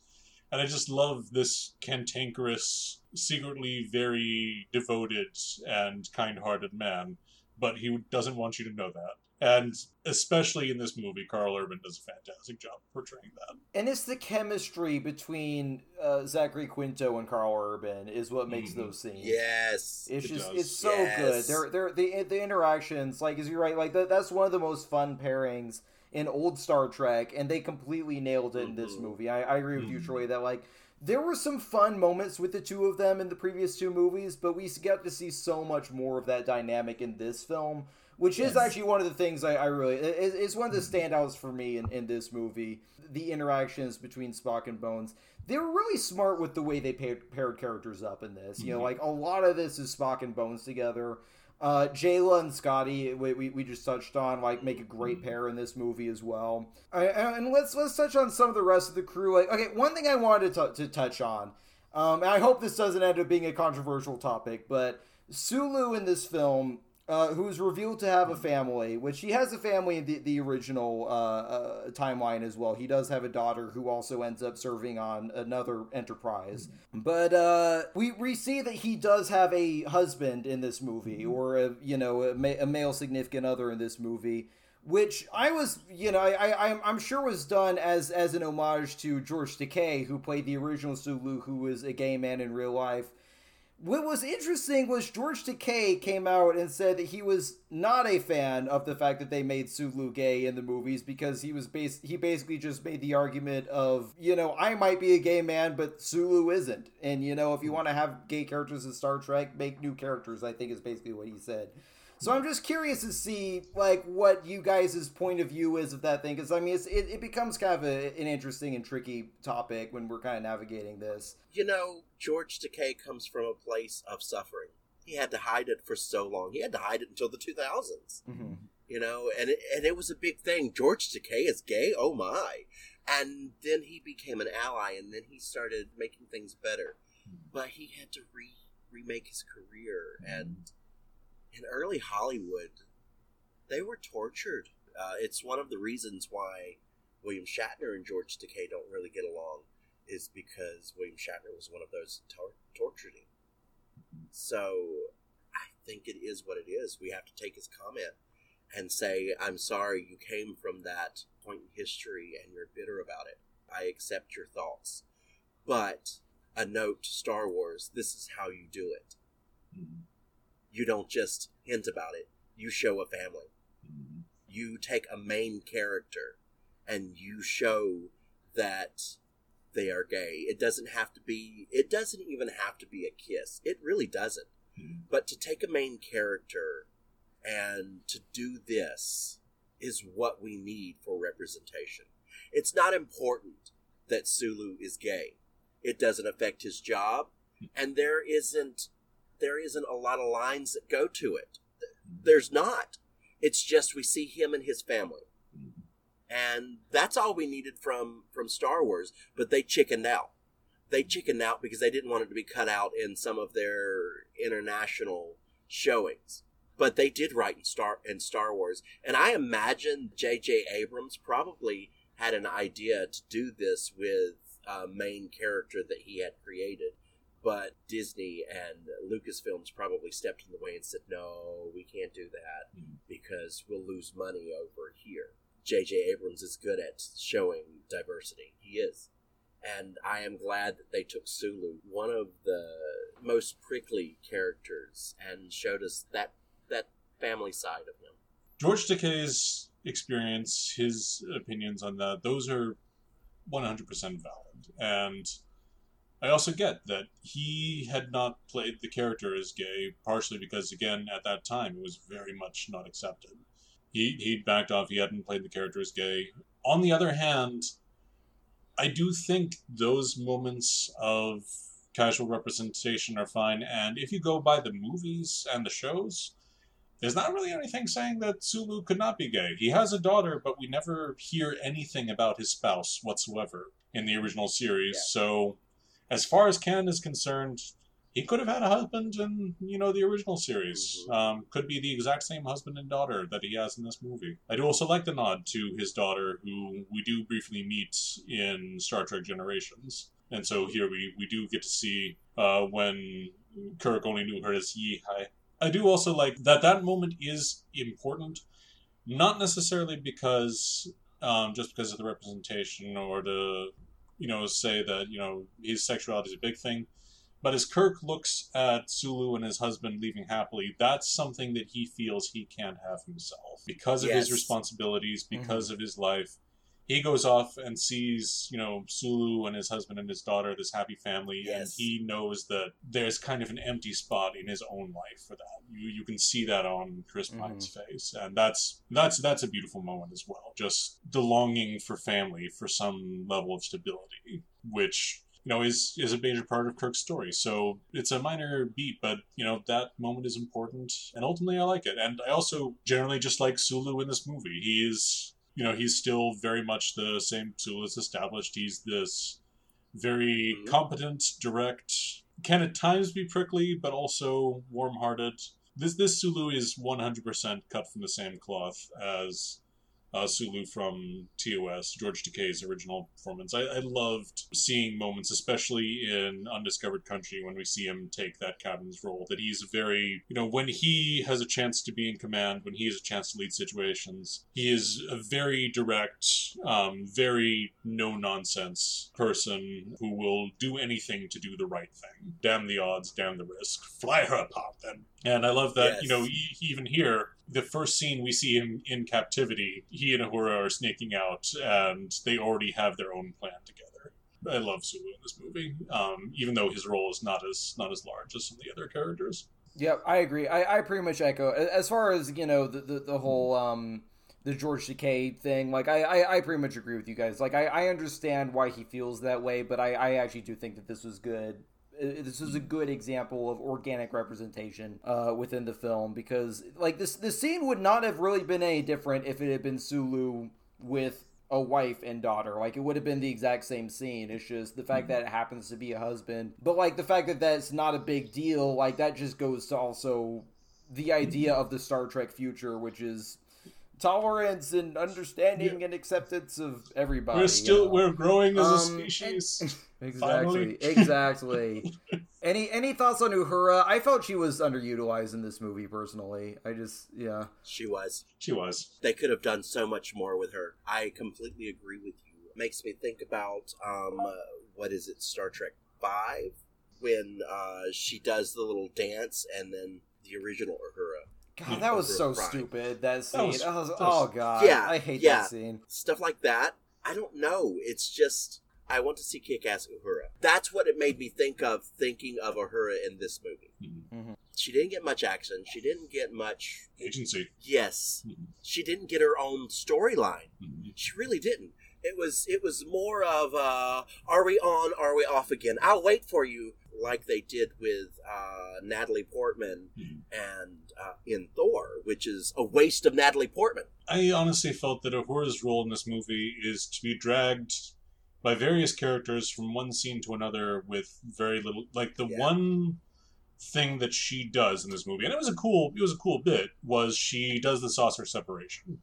And I just love this cantankerous, secretly very devoted and kind-hearted man but he doesn't want you to know that. And especially in this movie, Karl Urban does a fantastic job portraying that. And it's the chemistry between uh, Zachary Quinto and Karl Urban is what makes Mhm. those scenes. yes. It's It just does. it's so Yes. good. They're they're the the interactions like is you're right like that, that's one of the most fun pairings in old Star Trek, and they completely nailed it in this Mhm. movie. I, I agree with you, Mhm. Troy, that like there were some fun moments with the two of them in the previous two movies, but we got to see so much more of that dynamic in this film, which is actually one of the things I, I really it, it's one of the standouts for me in, in this movie. The interactions between Spock and Bones. They were really smart with the way they paired, paired characters up in this. You know, Mhm. like a lot of this is Spock and Bones together. Uh, Jaylah and Scotty, we, we, we just touched on, like make a great pair in this movie as well. I, and let's let's touch on some of the rest of the crew. Like, okay, one thing I wanted to, to touch on, um, and I hope this doesn't end up being a controversial topic, but Sulu in this film, uh, who's revealed to have a family, which he has a family in the, the original uh, uh, timeline as well. He does have a daughter who also ends up serving on another enterprise. But uh, we, we see that he does have a husband in this movie, or a, you know a, ma- a male significant other in this movie. Which I was, you know, I, I I'm- I'm sure was done as as an homage to George Takei, who played the original Sulu, who was a gay man in real life. What was interesting was George Takei came out and said that he was not a fan of the fact that they made Sulu gay in the movies because he was bas- he basically just made the argument of you know I might be a gay man but Sulu isn't and you know if you want to have gay characters in Star Trek make new characters I think is basically what he said. So I'm just curious to see like what you guys' point of view is of that thing because I mean it, it becomes kind of a, an interesting and tricky topic when we're kind of navigating this. You know, George Takei comes from a place of suffering. He had to hide it for so long. He had to hide it until the 2000s. Mm-hmm. You know, and it, and it was a big thing. George Takei is gay. Oh my! And then he became an ally, and then he started making things better. But he had to re remake his career, and in early Hollywood, they were tortured. Uh, it's one of the reasons why William Shatner and George Takei don't really get along, is because William Shatner was one of those tor- tortured him. So I think it is what it is. We have to take his comment and say, I'm sorry you came from that point in history and you're bitter about it. I accept your thoughts. But a note to Star Wars this is how you do it. You don't just hint about it, you show a family. You take a main character and you show that they are gay. It doesn't have to be, it doesn't even have to be a kiss. It really doesn't. Hmm. But to take a main character and to do this is what we need for representation. It's not important that Sulu is gay. It doesn't affect his job, and there isn't there isn't a lot of lines that go to it. There's not. It's just we see him and his family. And that's all we needed from from Star Wars, but they chickened out. They chickened out because they didn't want it to be cut out in some of their international showings. But they did write in Star in Star Wars, and I imagine J.J. Abrams probably had an idea to do this with a main character that he had created, but Disney and Lucasfilms probably stepped in the way and said, "No, we can't do that Mhm. because we'll lose money over here." J.J. Abrams is good at showing diversity. He is. And I am glad that they took Sulu, one of the most prickly characters, and showed us that that family side of him. George Takei's experience, his opinions on that, those are 100% valid. And I also get that he had not played the character as gay, partially because, again, at that time, it was very much not accepted. He, he'd backed off, he hadn't played the character as gay. On the other hand, I do think those moments of casual representation are fine, and if you go by the movies and the shows, there's not really anything saying that Sulu could not be gay. He has a daughter, but we never hear anything about his spouse whatsoever in the original series. Yeah. So, as far as canon is concerned, he could have had a husband in you know the original series. Mhm. Um, could be the exact same husband and daughter that he has in this movie. I do also like the nod to his daughter, who we do briefly meet in Star Trek Generations. And so here we, we do get to see uh, when Kirk only knew her as Yi Hai. I do also like that that moment is important, not necessarily because um, just because of the representation or to you know say that you know his sexuality is a big thing, but as Kirk looks at Sulu and his husband leaving happily, that's something that he feels he can't have himself because of his responsibilities, because of his life. He goes off and sees, you know, Sulu and his husband and his daughter, this happy family, and he knows that there's kind of an empty spot in his own life for that. You you can see that on Chris Mhm. Pine's face, and that's that's that's a beautiful moment as well. Just the longing for family, for some level of stability, which you know is is a major part of Kirk's story. So it's a minor beat, but you know that moment is important, and ultimately I like it. And I also generally just like Sulu in this movie. He is you know he's still very much the same Sulu as established. He's this very Mhm. competent, direct, can at times be prickly, but also warm-hearted. This this Sulu is 100% cut from the same cloth as uh, Sulu from TOS, George Takei's original performance. I, I loved seeing moments, especially in Undiscovered Country, when we see him take that captain's role. That he's a very, you know, when he has a chance to be in command, when he has a chance to lead situations, he is a very direct, um, very no nonsense person who will do anything to do the right thing. Damn the odds, damn the risk. Fly her apart then. And I love that, you know, e- even here, the first scene we see him in captivity, he and Uhura are snaking out, and they already have their own plan together. I love Sulu in this movie, um, even though his role is not as not as large as some of the other characters. Yep, I agree. I, I pretty much echo as far as you know the the, the whole um the George Takei thing. Like I, I I pretty much agree with you guys. Like I, I understand why he feels that way, but I I actually do think that this was good. Uh, This is a good example of organic representation uh, within the film because like this the scene would not have really been any different if it had been Sulu with a wife and daughter. Like it would have been the exact same scene. It's just the fact that it happens to be a husband. But like the fact that that's not a big deal, like that just goes to also the idea of the Star Trek future, which is tolerance and understanding and acceptance of everybody. we're you still know? we're growing as a Um, species. Exactly. Exactly. any any thoughts on Uhura? I felt she was underutilized in this movie personally. I just yeah. She was. she was. They could have done so much more with her. I completely agree with you. It makes me think about um, uh, what is it, Star Trek Five, when uh, she does the little dance, and then the original Uhura. God, that was so Uhura Prime. stupid. That scene. was- I was- that oh god. Yeah, I hate yeah. that scene. stuff like that. I don't know. It's just I want to see Kick-Ass Uhura. That's what it made me think of. Thinking of Uhura in this movie. Mhm. She didn't get much action. She didn't get much. Agency. Yes, Mhm. she didn't get her own storyline. Mhm. She really didn't. It was it was more of uh, are we on? Are we off again? I'll wait for you, like they did with uh, Natalie Portman Mhm. and uh, in Thor, which is a waste of Natalie Portman. I honestly felt that Uhura's role in this movie is to be dragged by various characters from one scene to another with very little like the Yeah. one thing that she does in this movie and it was a cool it was a cool bit was she does the saucer separation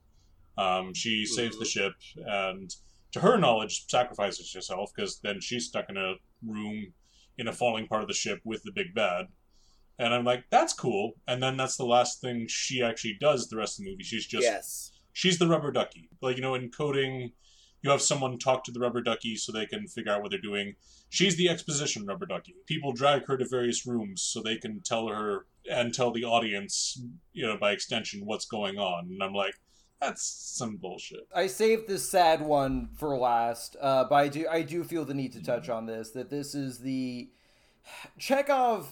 um, she saves the Mhm. ship and to her knowledge sacrifices herself because then she's stuck in a room in a falling part of the ship with the big bad. And I'm like, that's cool. And then that's the last thing she actually does the rest of the movie. She's just yes. she's the rubber ducky. Like you know, in coding, you have someone talk to the rubber ducky so they can figure out what they're doing. She's the exposition rubber ducky. People drag her to various rooms so they can tell her and tell the audience, you know, by extension, what's going on. And I'm like, that's some bullshit. I saved this sad one for last, uh, but I do I do feel the need to touch on this that this is the Chekhov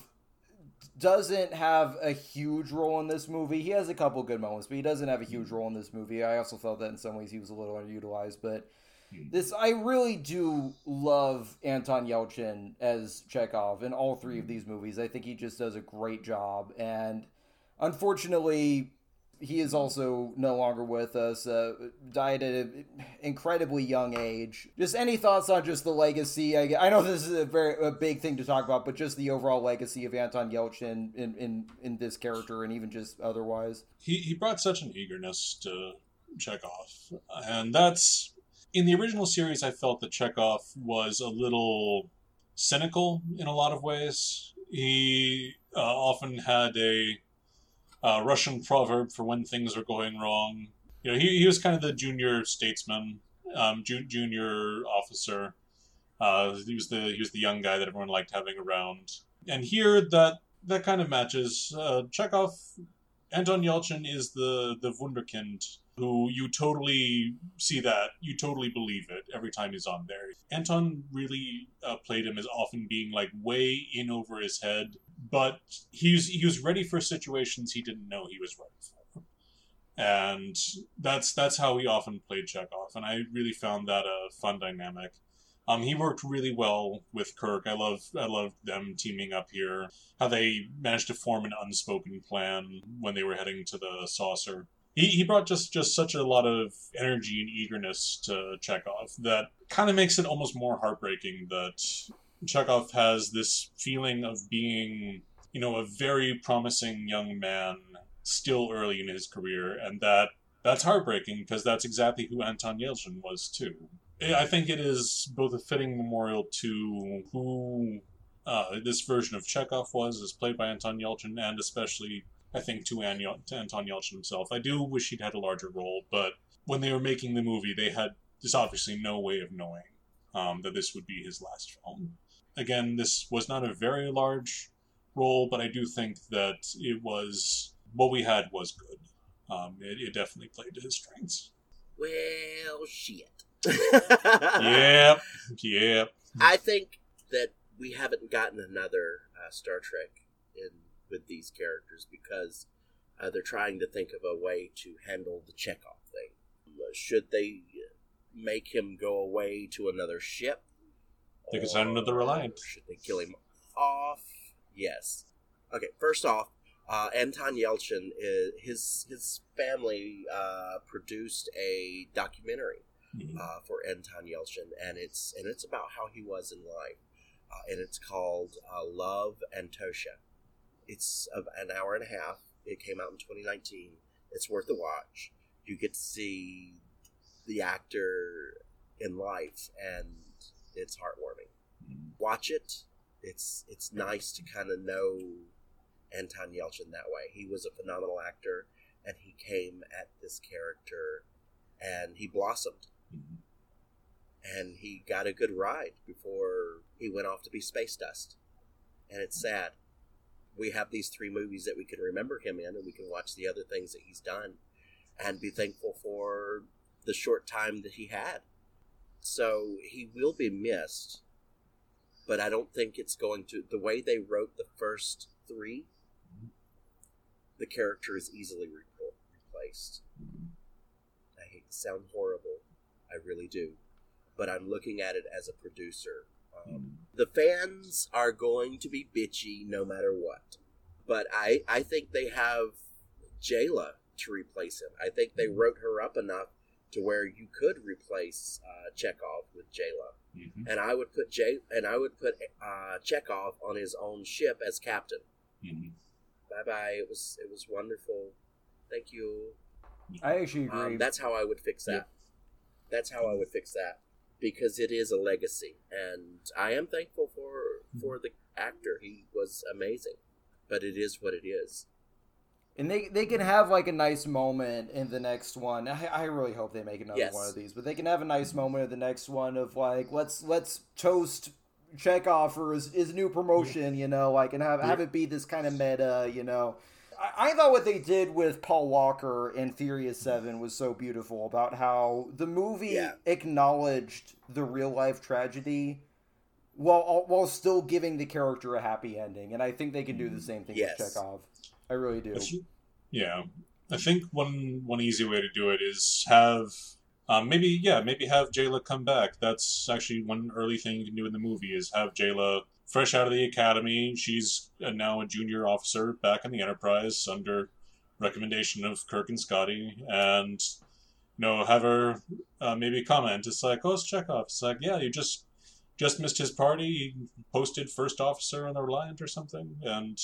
doesn't have a huge role in this movie. He has a couple good moments, but he doesn't have a huge role in this movie. I also felt that in some ways he was a little underutilized, but hmm. this I really do love Anton Yelchin as Chekhov in all three of hmm. these movies. I think he just does a great job, and unfortunately, he is also no longer with us. Uh, died at an incredibly young age. Just any thoughts on just the legacy? I, I know this is a very a big thing to talk about, but just the overall legacy of Anton Yelchin in in, in this character, and even just otherwise. He he brought such an eagerness to Chekhov, and that's in the original series. I felt that Chekhov was a little cynical in a lot of ways. He uh, often had a uh, Russian proverb for when things are going wrong. You know, he, he was kind of the junior statesman, um, ju- junior officer. Uh, he was the he was the young guy that everyone liked having around. And here, that that kind of matches. Uh, Chekhov, Anton Yelchin is the the wunderkind who you totally see that you totally believe it every time he's on there. Anton really uh, played him as often being like way in over his head, but he was he was ready for situations he didn't know he was ready for, and that's that's how he often played Chekhov, and I really found that a fun dynamic. Um, he worked really well with Kirk. I love I love them teaming up here. How they managed to form an unspoken plan when they were heading to the saucer he, he brought just just such a lot of energy and eagerness to Chekhov that kind of makes it almost more heartbreaking that Chekhov has this feeling of being, you know, a very promising young man still early in his career, and that that's heartbreaking because that's exactly who Anton Yelchin was too. I think it is both a fitting memorial to who uh, this version of Chekhov was, as played by Anton Yelchin, and especially I think, to, An- to Anton Yelchin himself. I do wish he'd had a larger role, but when they were making the movie, they had there's obviously no way of knowing um, that this would be his last film. Again, this was not a very large role, but I do think that it was what we had was good. Um, it, it definitely played to his strengths. Well, shit. yep, yep. I think that we haven't gotten another uh, Star Trek in with these characters because uh, they're trying to think of a way to handle the Chekhov thing. Should they make him go away to another ship? They could send another Reliant. Should they kill him off? Yes. Okay, first off, uh, Anton Yelchin, is, his his family uh, produced a documentary Mhm. uh, for Anton Yelchin, and it's and it's about how he was in life, uh, and it's called uh, Love, Antosha. It's of an hour and a half. It came out in 2019. It's worth a watch. You get to see the actor in life, and it's heartwarming. Watch it. It's it's nice to kind of know Anton Yelchin that way. He was a phenomenal actor, and he came at this character, and he blossomed Mhm. and he got a good ride before he went off to be space dust. And it's sad. We have these three movies that we can remember him in, and we can watch the other things that he's done and be thankful for the short time that he had. So he will be missed, but I don't think it's going to. The way they wrote the first three, the character is easily re- replaced. I hate to sound horrible. I really do. But I'm looking at it as a producer. Um, the fans are going to be bitchy no matter what. But I, I think they have Jaylah to replace him. I think they wrote her up enough to where you could replace uh, Chekhov with Jaylah. Mhm. And I would put Jay and I would put uh, Chekhov on his own ship as captain. Mhm. Bye bye. It was it was wonderful. Thank you. I actually agree. Um, that's how I would fix that. Yeah. That's how I would fix that because it is a legacy, and I am thankful for for the actor. He was amazing, but it is what it is. And they they can have like a nice moment in the next one. I, I really hope they make another Yes. one of these, but they can have a nice moment in the next one of like let's let's toast Chekhov for his, his new promotion, you know, like and have have it be this kind of meta, you know. I, I thought what they did with Paul Walker in Furious Seven was so beautiful about how the movie Yeah. acknowledged the real life tragedy while while still giving the character a happy ending, and I think they can do the mm, same thing Yes. with Chekhov. I really do. Yeah, I think one one easy way to do it is have um, maybe yeah maybe have Jaylah come back. That's actually one early thing you can do in the movie is have Jaylah fresh out of the academy. She's now a junior officer back in the Enterprise under recommendation of Kirk and Scotty, and you know have her uh, maybe comment. It's like oh it's Chekhov. It's like yeah you just just missed his party. He posted first officer on the Reliant or something, and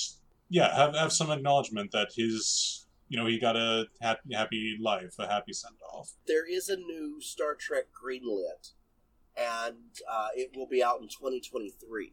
yeah, have have some acknowledgement that his you know he got a happy happy life, a happy send off. There is a new Star Trek greenlit, and uh, it will be out in 2023.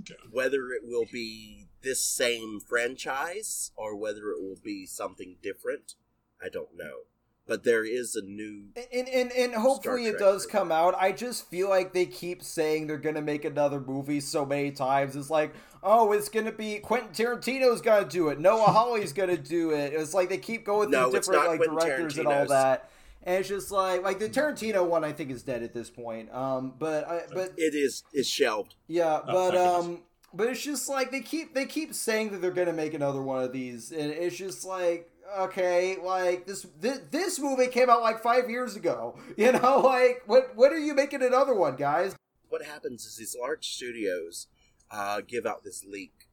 Okay. Whether it will be this same franchise or whether it will be something different, I don't know. But there is a new. And, and and hopefully it does come out. I just feel like they keep saying they're gonna make another movie so many times. It's like, oh, it's gonna be Quentin Tarantino's gonna do it. Noah Hawley's gonna do it. It's like they keep going No, through it's different like Quentin directors and all that. And it's just like like the Tarantino one I think is dead at this point. Um, but I, but It is is shelved. yeah, Oh, but thank goodness. um, but it's just like they keep they keep saying that they're gonna make another one of these, and it's just like okay, like this this, this movie came out like five years ago, you know, like what what are you making another one, guys? What happens is these large studios uh, give out this leak,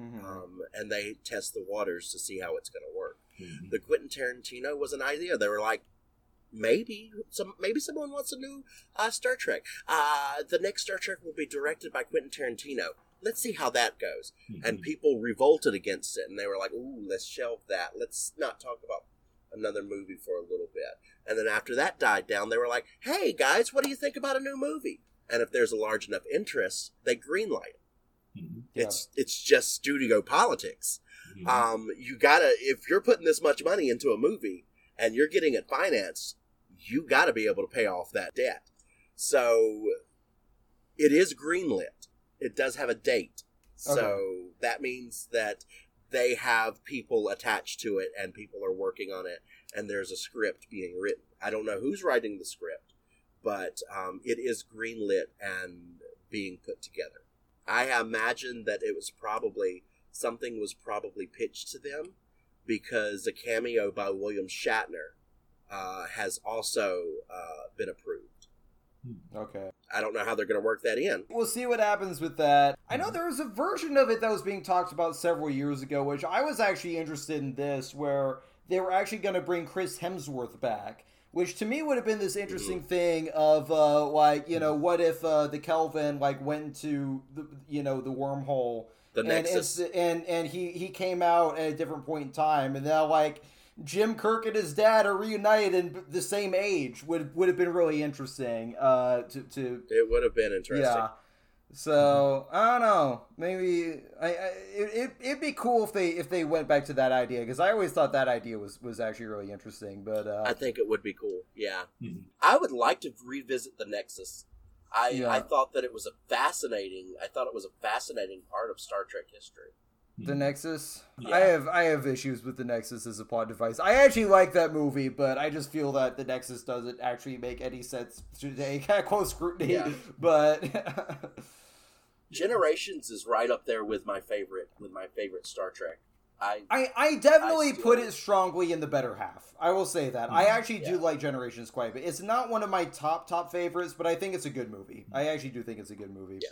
Mm-hmm. um, and they test the waters to see how it's going to work. Mhm. the Quentin Tarantino was an idea. They were like, maybe some maybe someone wants a new uh, Star Trek. Uh, the next Star Trek will be directed by Quentin Tarantino. Let's see how that goes. And people revolted against it, and they were like, "Ooh, let's shelve that. Let's not talk about another movie for a little bit." And then after that died down, they were like, "Hey guys, what do you think about a new movie?" And if there's a large enough interest, they greenlight. it. Mhm. Yeah. It's it's just studio politics Mhm. um, you gotta if you're putting this much money into a movie and you're getting it financed you gotta be able to pay off that debt so it is greenlit it does have a date so that means that they have people attached to it and people are working on it and there's a script being written i don't know who's writing the script but um, it is greenlit and being put together i imagine that it was probably something was probably pitched to them because a cameo by William Shatner uh, has also uh, been approved. Okay, I don't know how they're going to work that in. we'll see what happens with that. I know there was a version of it that was being talked about several years ago, which I was actually interested in. This where they were actually going to bring Chris Hemsworth back. Which to me would have been this interesting thing of uh, like you know what if uh, the Kelvin like went to the you know the wormhole The and, Nexus. and and and he he came out at a different point in time, and now like Jim Kirk and his dad are reunited and the same age would would have been really interesting. Uh, to to It would have been interesting. yeah. So I don't know. Maybe I, I it, it it'd be cool if they if they went back to that idea because I always thought that idea was was actually really interesting. But uh, I think it would be cool. Yeah. Mhm. I would like to revisit the Nexus. I, Yeah. I thought that it was a fascinating. I thought it was a fascinating part of Star Trek history. the Nexus, Yeah. I have I have issues with the Nexus as a plot device. I actually like that movie, but I just feel that the Nexus doesn't actually make any sense today. Close scrutiny, Yeah. but Generations is right up there with my favorite with my favorite Star Trek. I I, I definitely I put it strongly in the better half. I will say that. I actually do Mm-hmm. Like Generations quite a bit. It's not one of my top top favorites, but I think it's a good movie. I actually do think it's a good movie. Yeah.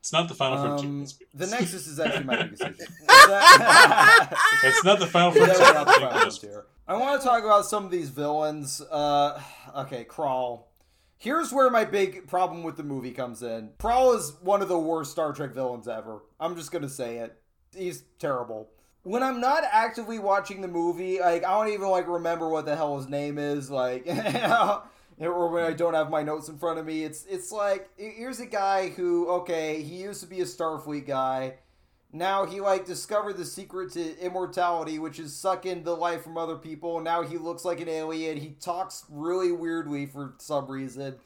It's not the Final Um, Frontier. the Nexus is actually my biggest issue. It's not the Final Frontier. not the I Final. Frontier. I want to talk about some of these villains. Uh, okay, Krall. Here's where my big problem with the movie comes in. Krall is one of the worst Star Trek villains ever. I'm just gonna say it. He's terrible. When I'm not actively watching the movie, like I don't even like remember what the hell his name is. Like, or when I don't have my notes in front of me. It's it's like here's a guy who okay, he used to be a Starfleet guy. Now he like discovered the secret to immortality, which is sucking the life from other people. Now he looks like an alien. He talks really weirdly for some reason.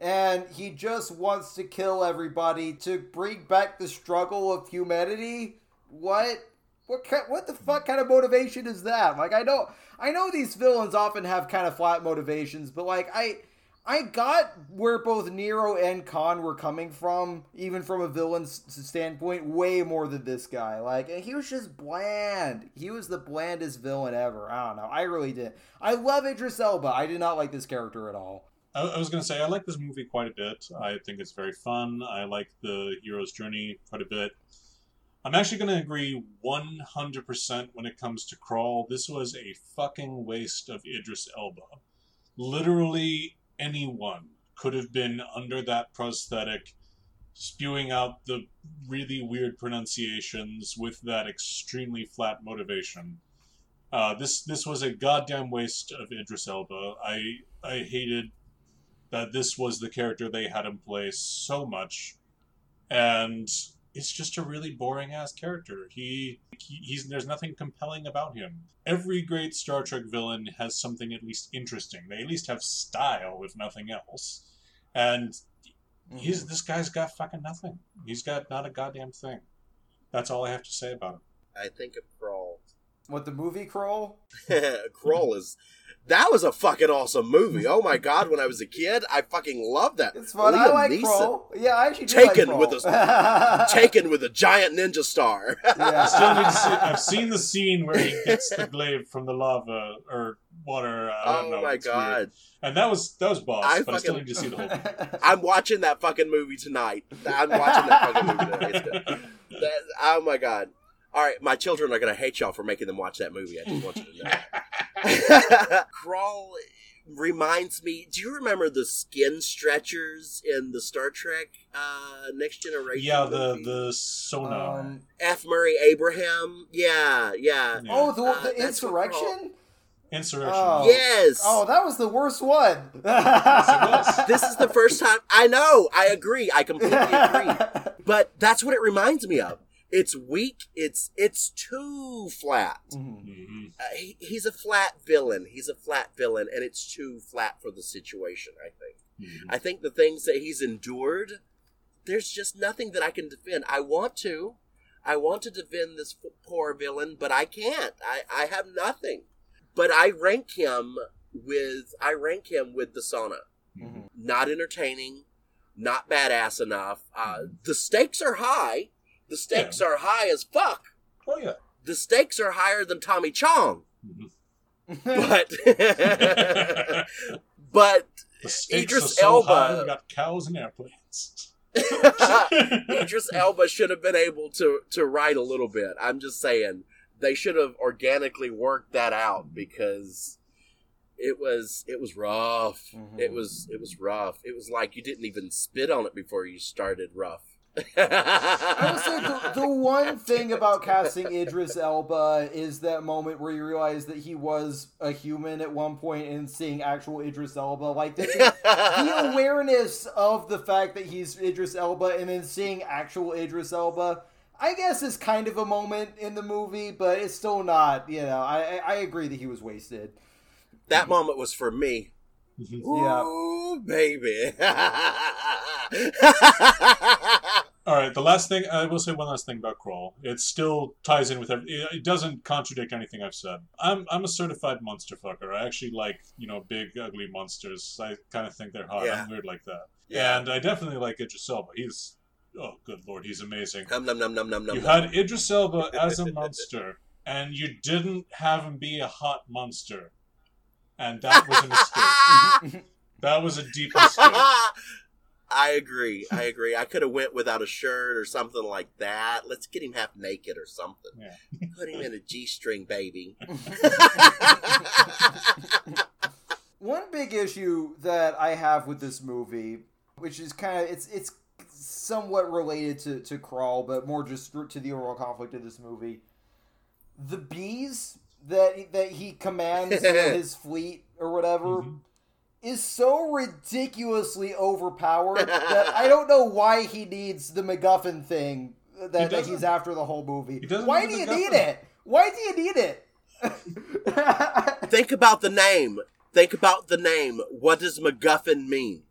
And he just wants to kill everybody to bring back the struggle of humanity. What? What kind, what the fuck kind of motivation is that? Like I know I know these villains often have kind of flat motivations, but like I I got where both Nero and Khan were coming from, even from a villain's standpoint, way more than this guy. Like he was just bland. He was the blandest villain ever. I don't know. I really did. I love Idris Elba. I did not like this character at all. I, I was going to say, I like this movie quite a bit. I think it's very fun. I like the hero's journey quite a bit. I'm actually going to agree 100% when it comes to Krall. This was a fucking waste of Idris Elba. Literally anyone could have been under that prosthetic, spewing out the really weird pronunciations with that extremely flat motivation. Uh, this this was a goddamn waste of Idris Elba. I I hated that this was the character they had in place so much, and it's just a really boring ass character. He, he, he's there's nothing compelling about him. Every great Star Trek villain has something at least interesting. They at least have style, if nothing else. And mm-hmm. he's this guy's got fucking nothing. He's got not a goddamn thing. That's all I have to say about him. I think of Crawl. What the movie Krull? Krull is that was a fucking awesome movie. Oh my god, when I was a kid, I fucking loved that. It's fun. I like Krull. Yeah, I actually do taken like with a taken with a giant ninja star. yeah. I yeah. still need to see. I've seen the scene where he gets the glaive from the lava or water. I don't oh know. my It's weird. god. And that was that was boss, I but I still fucking- need to see the whole thing. I'm watching that fucking movie tonight. I'm watching that fucking movie tonight. That, oh my god. All right, my children are gonna hate y'all for making them watch that movie. I just want you to know. Krall reminds me. Do you remember the skin stretchers in the Star Trek uh, Next Generation? yeah, the movie? the Son'a. Um, F. Murray Abraham. Yeah, yeah. Yeah. oh, the, Uh, the that's insurrection. Insurrection. Oh. Yes. Oh, that was the worst one. was. this is the first time. I know. I agree. I completely agree. But that's what it reminds me of. It's weak. It's it's too flat. Mhm. Mhm. Uh, he, he's a flat villain. He's a flat villain, and it's too flat for the situation. I think. Mhm. I think the things that he's endured, there's just nothing that I can defend. I want to, I want to defend this f- poor villain, but I can't. I I have nothing. But I rank him with I rank him with the Son'a. Mhm. Not entertaining, not badass enough. Uh, the stakes are high. The stakes are high as fuck. Oh yeah. The stakes are higher than Tommy Chong. Mhm. But but The Idris are so Elba- high, got cows and airplanes. Idris Elba should have been able to to write a little bit. I'm just saying they should have organically worked that out because it was it was rough. Mhm. It was it was rough. It was like you didn't even spit on it before you started rough. I would say the, the one thing about casting Idris Elba is that moment where you realize that he was a human at one point and seeing actual Idris Elba. Like the, the awareness of the fact that he's Idris Elba and then seeing actual Idris Elba, I guess is kind of a moment in the movie, but it's still not. You know, I I, I agree that he was wasted. that moment was for me. Mhm. Yeah. Ooh, baby. All right, the last thing I will say one last thing about Krall. It still ties in with every, it doesn't contradict anything I've said. I'm I'm a certified monster fucker. I actually like you know big ugly monsters. I kind of think they're hot. Yeah. I'm weird like that. Yeah. And I definitely like Idris Elba. He's oh good lord, he's amazing. Num num num num num. You had Idris Elba as a monster, and you didn't have him be a hot monster, and that was a mistake. That was a deep mistake. I agree. I agree. I could have went without a shirt or something like that. Let's get him half naked or something. Yeah. Put him in a G-string, baby. One big issue that I have with this movie, which is kind of it's it's somewhat related to to Krall, but more just to the overall conflict of this movie. The bees that that he commands his fleet or whatever. Mhm. Is so ridiculously overpowered that I don't know why he needs the MacGuffin thing that, that he's after the whole movie. Why do you the need it? Why do you need it? Think about the name. Think about the name. What does MacGuffin mean?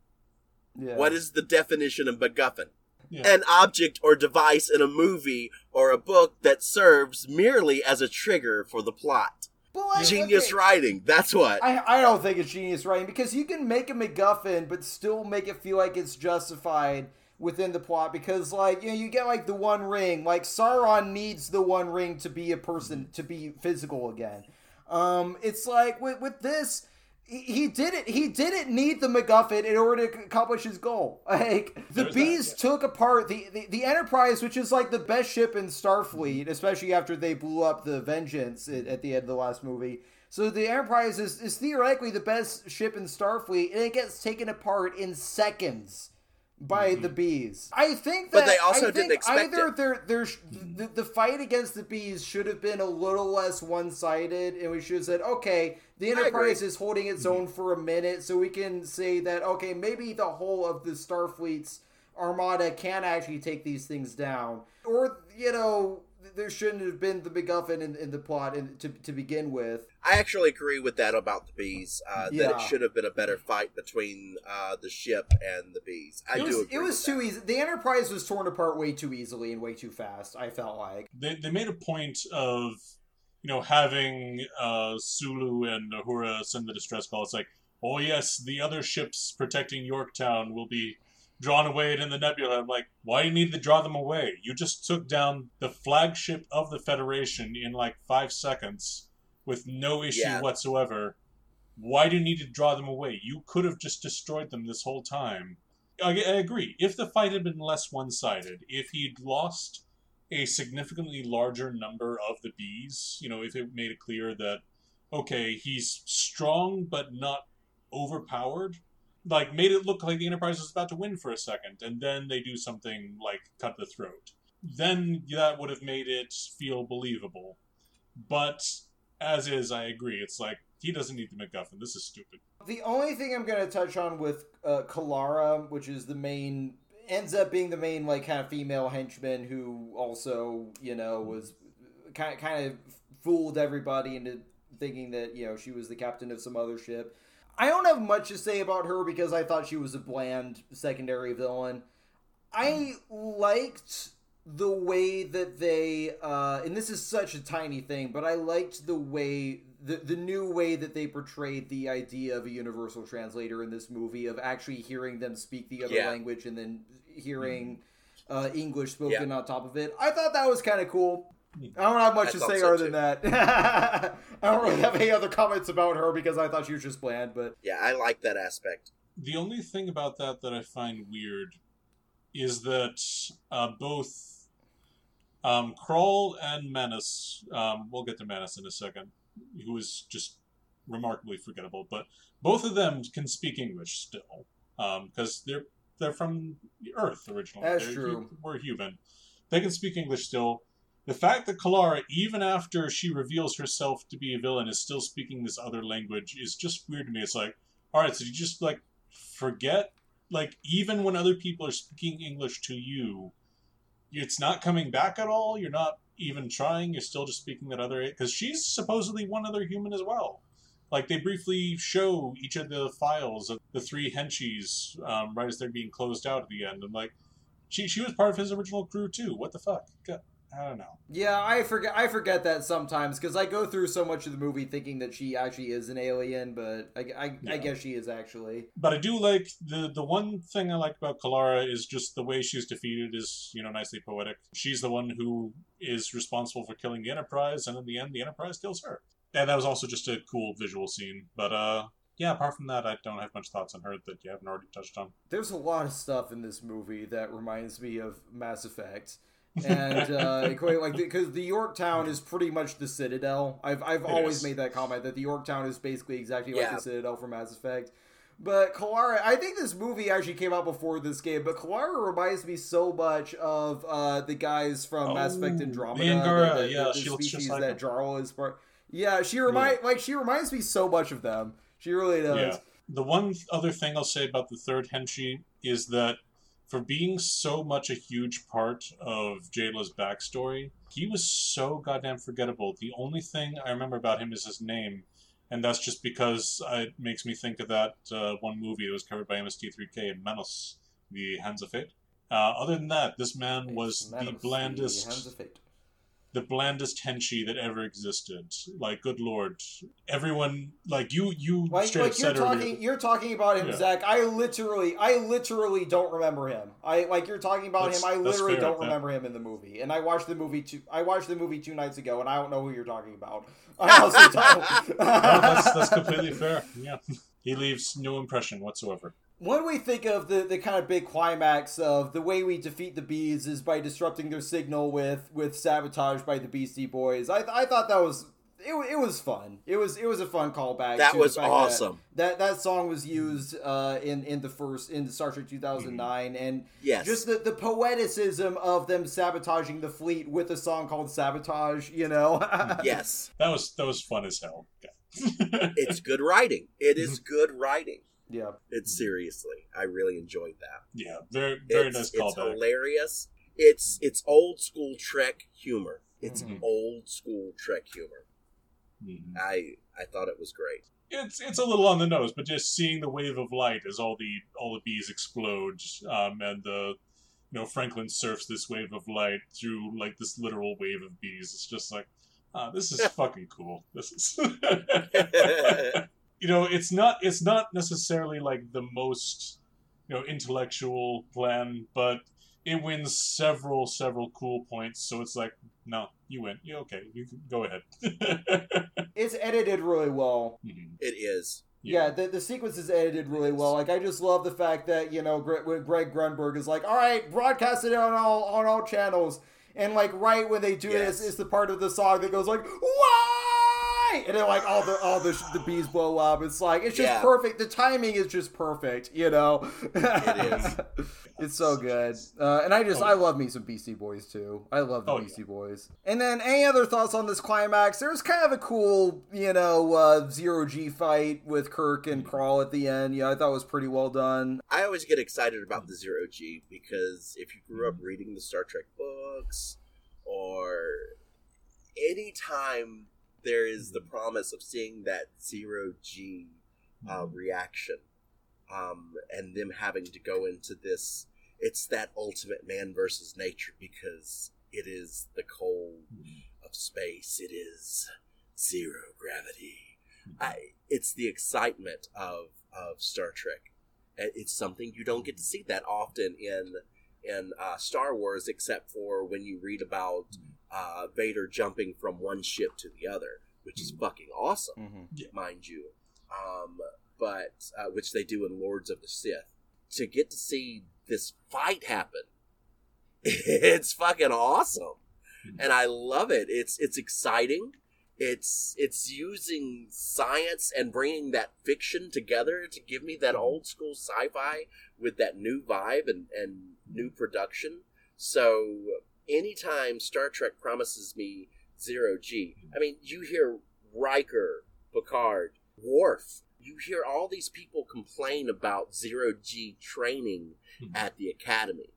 yeah. What is the definition of MacGuffin? Yeah. An object or device in a movie or a book that serves merely as a trigger for the plot. Genius okay, writing. That's what. I, I don't think it's genius writing because you can make a MacGuffin but still make it feel like it's justified within the plot because like you know you get like the one ring like Sauron needs the one ring to be a person to be physical again. Um, it's like with with this. He he didn't. He didn't need the MacGuffin in order to accomplish his goal. Like the There's that, bees yeah. took apart the, the the Enterprise, which is like the best ship in Starfleet, especially after they blew up the Vengeance at, at the end of the last movie. So the Enterprise is, is theoretically the best ship in Starfleet, and it gets taken apart in seconds by mm-hmm. the bees. I think that But they also I didn't expect either it. there there's the, the fight against the bees should have been a little less one sided, and we should have said, okay, the. Enterprise is holding its own for a minute, so we can say that okay, maybe the whole of the Starfleet's armada can actually take these things down, or you know. There shouldn't have been the MacGuffin in, in the plot in, to, to begin with. I actually agree with that about the bees. Uh, That it should have been a better fight between uh, the ship and the bees. I It was, do. it was with too that. easy. The Enterprise was torn apart way too easily and way too fast. I felt like. they, they made a point of you know having uh, Sulu and Uhura send the distress call. It's like, oh yes, the other ships protecting Yorktown will be drawn away in the nebula. I'm like, why do you need to draw them away? You just took down the flagship of the Federation in like five seconds with no issue Yeah. whatsoever. Why do you need to draw them away? You could have just destroyed them this whole time. I, I agree. If the fight had been less one sided, if he'd lost a significantly larger number of the bees, you know, if it made it clear that, okay, he's strong but not overpowered, like made it look like the Enterprise was about to win for a second, and then they do something like cut the throat, then that would have made it feel believable. But as is, I agree. It's like, he doesn't need the MacGuffin. This is stupid. The only thing I'm going to touch on with uh, Kalara, which is the main, ends up being the main like kind of female henchman who also you know was kind of, kind of fooled everybody into thinking that you know she was the captain of some other ship. I don't have much to say about her because I thought she was a bland secondary villain. I liked the way that they uh and this is such a tiny thing but i liked the way the, the new way that they portrayed the idea of a universal translator in this movie of actually hearing them speak the other Yeah. language and then hearing uh, english spoken on top of it. I thought that was kind of cool i don't have much I to say so other than that. I don't really have any other comments about her because i thought she was just bland but Yeah, I like that aspect. The only thing about that that I find weird is that uh, both um, Krall and Manas, um, we'll get to Manas in a second, who is just remarkably forgettable, but both of them can speak English still um, because they're they're from the Earth originally. That's They're true. we're human. They can speak English still. The fact that Kalara, even after she reveals herself to be a villain, is still speaking this other language is just weird to me. It's like, all right, so you just like forget, like even when other people are speaking English to you, it's not coming back at all. You're not even trying. You're still just speaking that other because she's supposedly one other human as well. Like they briefly show each of the files of the three henchies um, right as they're being closed out at the end. I'm like, she she was part of his original crew too. What the fuck? God, I don't know. Yeah, I forget. I forget that sometimes because I go through so much of the movie thinking that she actually is an alien, but I, I, I guess she is actually. But I do like the the one thing I like about Kalara is just the way she's defeated is you know nicely poetic. She's the one who is responsible for killing the Enterprise, and in the end, the Enterprise kills her. And that was also just a cool visual scene. But uh, yeah, apart from that, I don't have much thoughts on her that you haven't already touched on. There's a lot of stuff in this movie that reminds me of Mass Effect, and uh, like because the Yorktown is pretty much the Citadel. I've I've It always is. made that comment that the Yorktown is basically exactly like the Citadel from Mass Effect. But Kalara, I think this movie actually came out before this game, but Kalara reminds me so much of uh, the guys from Mass Effect Oh, Andromeda. the Angara, the, the, yeah, the she looks just species like that. Jaal is part. Yeah, she remind like she reminds me so much of them. She really does. Yeah. The one other thing I'll say about the third Henshi is that for being so much a huge part of Jaylah's backstory, he was so goddamn forgettable. The only thing I remember about him is his name, and that's just because it makes me think of that uh, one movie that was covered by MST3K and Manos, The Hands of Fate. Uh, other than that, this man was Man the blandest Hands of Fate. The blandest henshi that ever existed. Like, good lord, everyone like you you Like, straight like up you're said talking, earlier. you're talking about him, Yeah. Zach. I literally, I literally don't remember him. I like you're talking about That's- him. I literally fair, don't remember him in the movie. And I watched the movie two. I watched the movie two nights ago, and I don't know who you're talking about. I also don't. No, that's that's completely fair. Yeah, he leaves no impression whatsoever. When we think of the, the kind of big climax of the way we defeat the bees is by disrupting their signal with with sabotage by the Beastie Boys. I, I thought that was it, it was fun. It was it was a fun callback. That was awesome. That, that that song was used uh, in in the first in the Star Trek 2009 and Yes. just the, the poeticism of them sabotaging the fleet with a song called Sabotage. You know. yes. That was that was fun as hell. It's good writing. It is good writing. Yeah. It's seriously. I really enjoyed that. yeah, very very it's, nice it's callback. hilarious. It's it's old school Trek humor. It's Mhm. old school Trek humor. Mhm. I I thought it was great. It's it's a little on the nose, but just seeing the wave of light as all the all the bees explode, um, and the you know Franklin surfs this wave of light through like this literal wave of bees. It's just like, ah, this is fucking cool. This is. you know, it's not it's not necessarily like the most you know intellectual plan, but it wins several several cool points. So it's like, no, you win. You okay? You can go ahead. It's edited really well. Mhm. It is. Yeah, the, the sequence is edited really well. Like I just love the fact that you know Greg, when Greg Grunberg is like, "All right, broadcast it on all on all channels," and like right when they do Yes. this is the part of the song that goes like, And then like all the all the the bees blow up. It's like it's just Yeah. perfect. The timing is just perfect. You know, It is. it's so good. Uh, and I just Oh. I love me some Beastie Boys too. I love the Oh, yeah. Beastie Boys. And then any other thoughts on this climax? There's kind of a cool, you know, uh, zero G fight with Kirk and Krall at the end. Yeah, I thought it was pretty well done. I always get excited about the zero G because if you grew up reading the Star Trek books or anytime there is the promise of seeing that zero G uh, reaction um, and them having to go into this, it's that ultimate man versus nature because it is the cold of space. It is zero gravity. I, it's the excitement of, of Star Trek. It's something you don't get to see that often in in uh, Star Wars, except for when you read about uh, Vader jumping from one ship to the other, which is fucking awesome, Mm-hmm. mind you. Um, but uh, which they do in Lords of the Sith. To get to see this fight happen, it's fucking awesome, and I love it. It's it's exciting. It's it's using science and bringing that fiction together to give me that old school sci-fi with that new vibe and, and new production. So anytime Star Trek promises me zero G, I mean, you hear Riker, Picard, Worf. You hear all these people complain about zero G training Mhm. at the academy.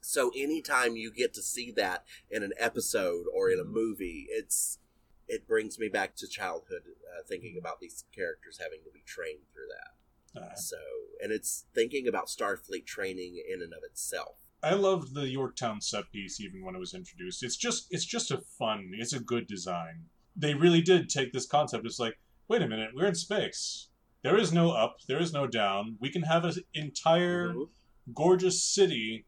So anytime you get to see that in an episode or in a movie, it's it brings me back to childhood, uh, thinking about these characters having to be trained through that. Uh, So, and it's thinking about Starfleet training in and of itself. I loved the Yorktown set piece even when it was introduced. It's just it's just a fun, it's a good design. They really did take this concept. It's like, wait a minute, we're in space. There is no up, there is no down. We can have an entire Mhm. gorgeous city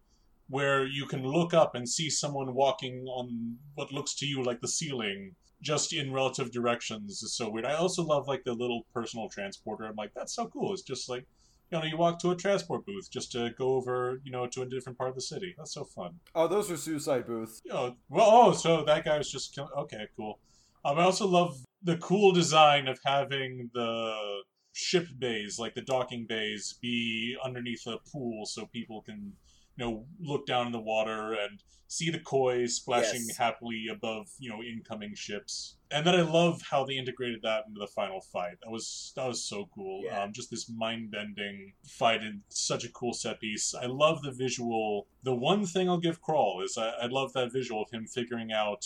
where you can look up and see someone walking on what looks to you like the ceiling just in relative directions is so weird. I also love like the little personal transporter. I'm like, that's so cool. It's just like you know, you walk to a transport booth just to go over, you know, to a different part of the city. That's so fun. Oh, those are suicide booths. You know, well, oh, so that guy was just kill- okay, cool. Um, I also love the cool design of having the ship bays, like the docking bays, be underneath a pool so people can, you know, look down in the water and see the koi splashing Yes. happily above, you know, incoming ships. And then I love how they integrated that into the final fight. That was that was so cool. Yeah. Um, just this mind bending fight and such a cool set piece. I love the visual. The one thing I'll give Krall is I, I love that visual of him figuring out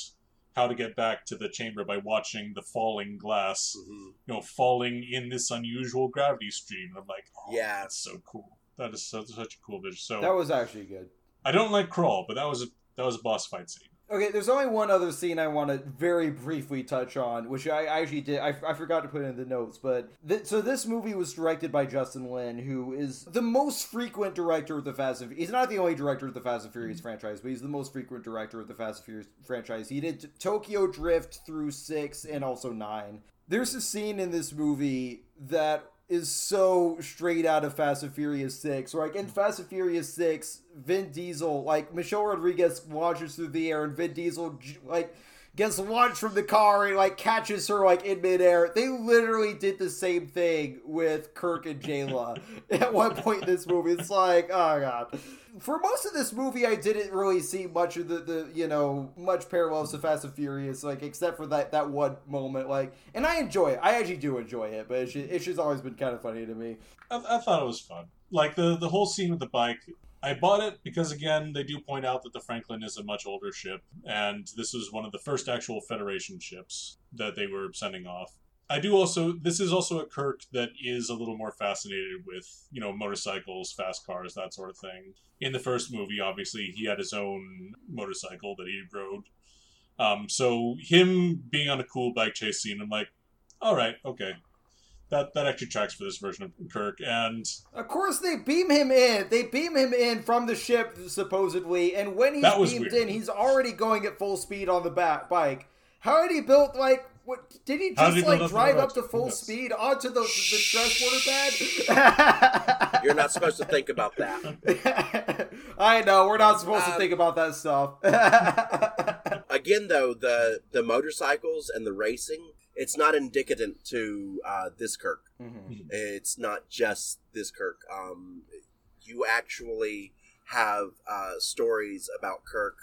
how to get back to the chamber by watching the falling glass, Mhm. you know, falling in this unusual gravity stream. I'm like, oh, Yeah. that's so cool. That is such, such a cool visual. So That was actually good. I don't like Krall, but that was a that was a boss fight scene. Okay, there's only one other scene I want to very briefly touch on, which I actually did. I, I forgot to put in the notes, but th- so this movie was directed by Justin Lin, who is the most frequent director of the Fast and He's not the only director of the Fast and Furious mm-hmm. franchise, but he's the most frequent director of the Fast and Furious franchise. He did Tokyo Drift through six and also nine. There's a scene in this movie that is so straight out of Fast and Furious 6. Like in Fast and Furious 6, Vin Diesel, like Michelle Rodriguez launches through the air and Vin Diesel like gets launched from the car and like catches her like in midair. They literally did the same thing with Kirk and Jaylah at one point in this movie. It's like, oh god. For most of this movie, I didn't really see much of the, the you know much parallels to Fast and Furious, like except for that that one moment. Like, and I enjoy it. I actually do enjoy it, but it's just, it's just always been kind of funny to me. I, I thought it was fun. Like the the whole scene with the bike. I bought it because again they do point out that the Franklin is a much older ship, and this was one of the first actual Federation ships that they were sending off. I do also this is also a Kirk that is a little more fascinated with you know motorcycles, fast cars, that sort of thing. In the first movie, obviously he had his own motorcycle that he rode. Um, so him being on a cool bike chase scene, I'm like, all right, okay, that that actually tracks for this version of Kirk, and Of course, they beam him in. They beam him in from the ship, supposedly, and when he's beamed weird. in, he's already going at full speed on the back bike. How had he built like? What did he just did he like build up drive up to full Yes. speed onto the, the stress water pad? You're not supposed to think about that. I know we're not supposed to Um, think about that stuff. Again, though, the the motorcycles and the racing, it's not indicative to uh, this Kirk. Mhm. It's not just this Kirk. Um, you actually have uh, stories about Kirk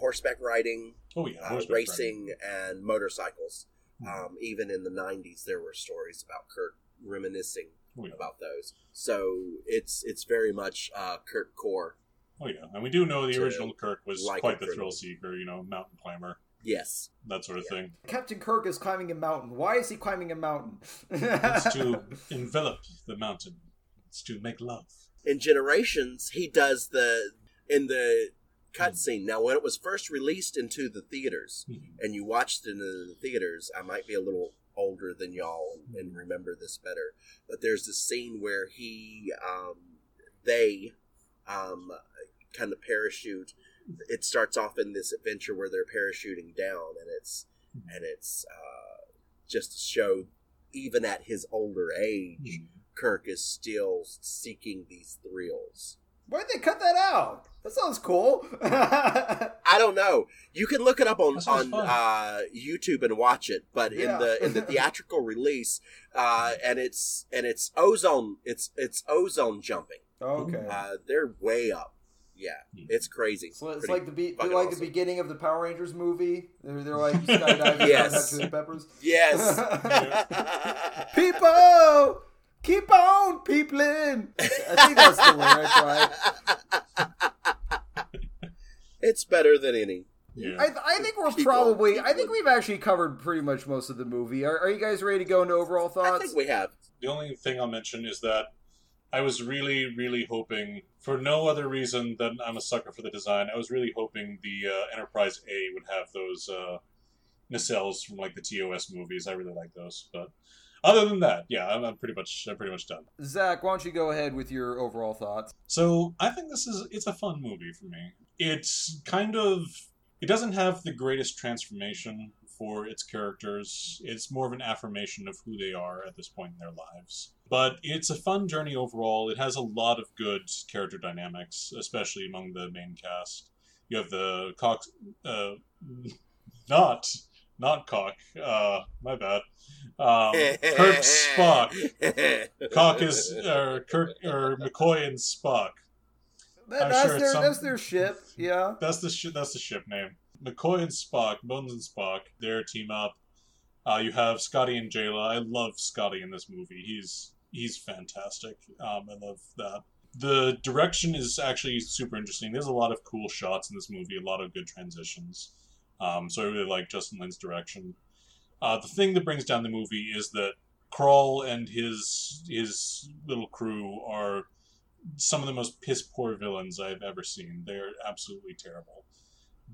horseback riding, oh yeah, uh, horseback racing, and motorcycles. Mhm. Um, even in the '90s, there were stories about Kirk reminiscing. Oh yeah. about those. So it's it's very much uh, Kirk core. Oh yeah, and we do know the original Kirk was like quite the thrill seeker, you know, mountain climber, Yes, that sort of Yeah. thing. Captain Kirk is climbing a mountain. Why is he climbing a mountain? It's to envelop the mountain. It's to make love. in Generations, he does the in the cutscene. Now, when it was first released into the theaters, Mhm. and you watched it in the theaters, I might be a little older than y'all and, and remember this better. But there's this scene where he, um, they, um, kind of parachute. It starts off in this adventure where they're parachuting down, and it's and it's uh, just to show, even at his older age, Kirk is still seeking these thrills. Why'd they cut that out? That sounds cool. I don't know. You can look it up on on uh, YouTube and watch it, but Yeah. in the in the theatrical release, uh, and it's and it's ozone. It's it's ozone jumping. okay. Uh, they're way up. Yeah, Hmm. it's crazy. So it's Pretty like the be- like awesome. the beginning of the Power Rangers movie. They're, they're like skydiving Yes. yes. Chili Peppers. Yes. People, keep on peopling. I think that's the lyric, right? it's better than any. Yeah. I, I think we're Keep probably. on I think we've actually covered pretty much most of the movie. Are, are you guys ready to go into overall thoughts? I think we have. The only thing I'll mention is that I was really, really hoping, for no other reason than I'm a sucker for the design, I was really hoping the uh, Enterprise A would have those uh, nacelles from like the TOS movies. I really like those, but other than that, yeah, I'm, I'm pretty much, I'm pretty much done. Zach, why don't you go ahead with your overall thoughts? So I think this is it's a fun movie for me. It's kind of it doesn't have the greatest transformation for its characters. It's more of an affirmation of who they are at this point in their lives. But it's a fun journey overall. It has a lot of good character dynamics, especially among the main cast. You have the cock, uh, not not Cock. Uh, my bad. Um, Kirk Spock. Cock is or Kirk or McCoy and Spock. That- that's sure their some- that's their ship. Yeah. That's the sh- that's the ship name. McCoy and Spock, Bones and Spock, their team up. Uh, you have Scotty and Jaylah. I love Scotty in this movie. He's he's fantastic. Um, I love that. The direction is actually super interesting. There's a lot of cool shots in this movie, a lot of good transitions. Um, so I really like Justin Lin's direction. Uh, the thing that brings down the movie is that Krall and his his little crew are some of the most piss poor villains I've ever seen. They're absolutely terrible.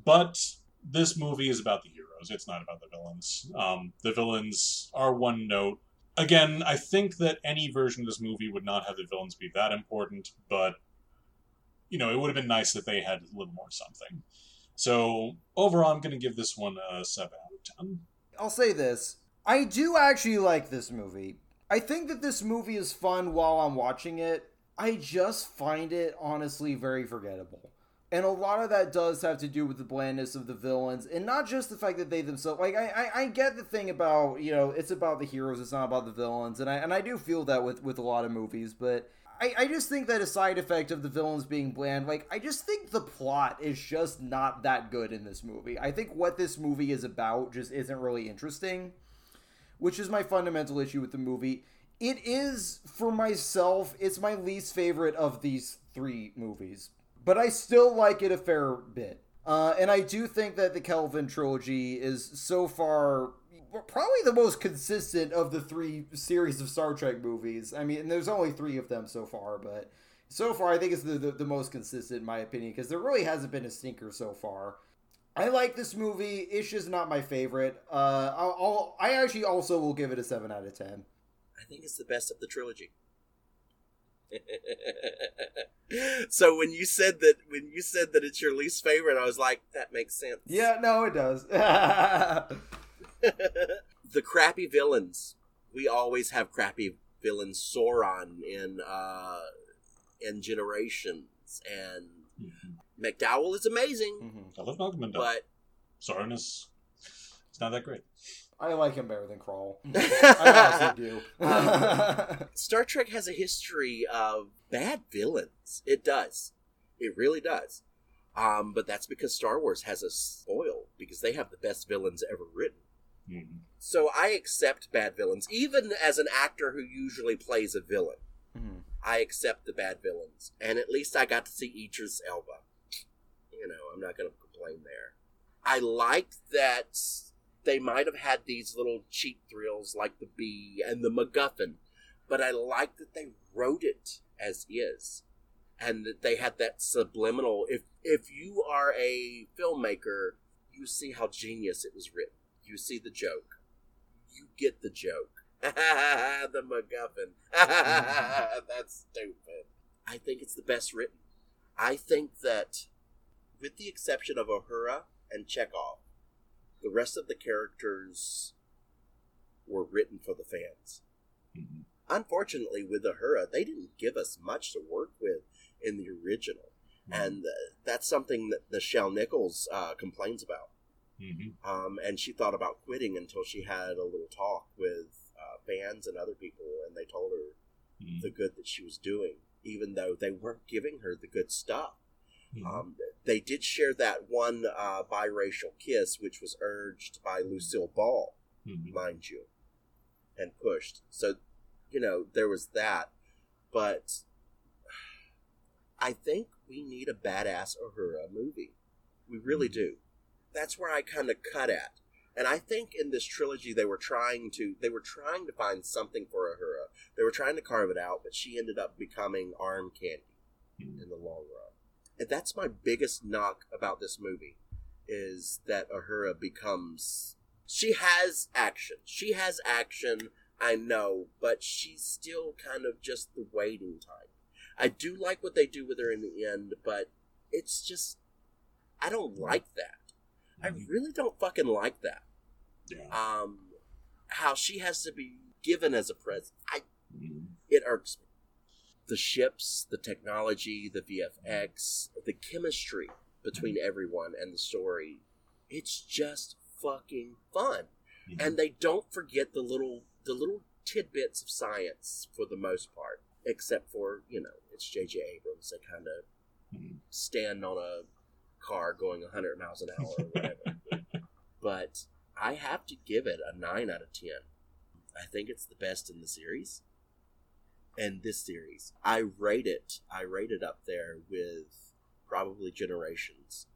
But this movie is about the heroes. It's not about the villains. Um, the villains are one note. Again, I think that any version of this movie would not have the villains be that important, but you know, it would have been nice if they had a little more something. So overall, I'm going to give this one a seven out of ten. I'll say this. I do actually like this movie. I think that this movie is fun while I'm watching it. I just find it honestly very forgettable. And a lot of that does have to do with the blandness of the villains, and not just the fact that they themselves. Like I, I, I get the thing about you know it's about the heroes, it's not about the villains, and I and I do feel that with with a lot of movies, but I, I just think that a side effect of the villains being bland, like I just think the plot is just not that good in this movie. I think what this movie is about just isn't really interesting, which is my fundamental issue with the movie. It is for myself, it's my least favorite of these three movies, but I still like it a fair bit. Uh, and I do think that the Kelvin trilogy is so far probably the most consistent of the three series of Star Trek movies. I mean, there's only three of them so far, but so far I think it's the, the, the most consistent in my opinion because there really hasn't been a stinker so far. I like this movie. Ish is not my favorite. Uh, I'll, I'll I actually also will give it a seven out of ten. I think it's the best of the trilogy. so when you said that when you said that it's your least favorite, I was like, that makes sense. Yeah, no, it does. the crappy villains. We always have crappy villains. Soran in uh, in Generations, and McDowell is amazing, Mhm. I love Malcolm McDowell. but Soran is it's not that great. I like him better than Krall. I honestly do. Star Trek has a history of bad villains. It does. It really does. Um, but that's because Star Wars has a spoil because they have the best villains ever written. Mhm. So I accept bad villains, even as an actor who usually plays a villain. Mhm. I accept the bad villains, and at least I got to see Idris Elba. You know, I'm not going to complain there. I liked that they might have had these little cheap thrills like the bee and the MacGuffin, but I like that they wrote it as is, and that they had that subliminal. If if you are a filmmaker, you see how genius it was written. You see the joke. You get the joke. the MacGuffin. That's stupid. I think it's the best written. I think that, with the exception of Uhura and Chekov, the rest of the characters were written for the fans. Mhm. Unfortunately, with Uhura, they didn't give us much to work with in the original, and uh, that's something that Nichelle Nichols uh, complains about. Mhm. Um, and she thought about quitting until she had a little talk with uh, fans and other people, and they told her Mhm. the good that she was doing, even though they weren't giving her the good stuff. Mhm. Um, they did share that one uh, biracial kiss, which was urged by Lucille Ball, Mhm. mind you, and pushed. So, you know, there was that. But I think we need a badass Uhura movie. We really do. That's where I kind of cut at. And I think in this trilogy they were trying to they were trying to find something for Uhura. They were trying to carve it out, but she ended up becoming arm candy Mhm. in the long run. That's my biggest knock about this movie is that Uhura becomes she has action. She has action, I know, but she's still kind of just the waiting type. I do like what they do with her in the end, but it's just I don't like that. I Mhm. really don't fucking like that. Yeah. Um how she has to be given as a present. I Mhm. it irks me. The ships, the technology, the VFX, the chemistry between everyone and the story. It's just fucking fun. And they don't forget the little the little tidbits of science for the most part except for you know it's jj abrams they kind of Mhm. stand on a car going 100 miles an hour or whatever but i have to give it a 9 out of 10 i think it's the best in the series and this series i rate it i rate it up there with probably generations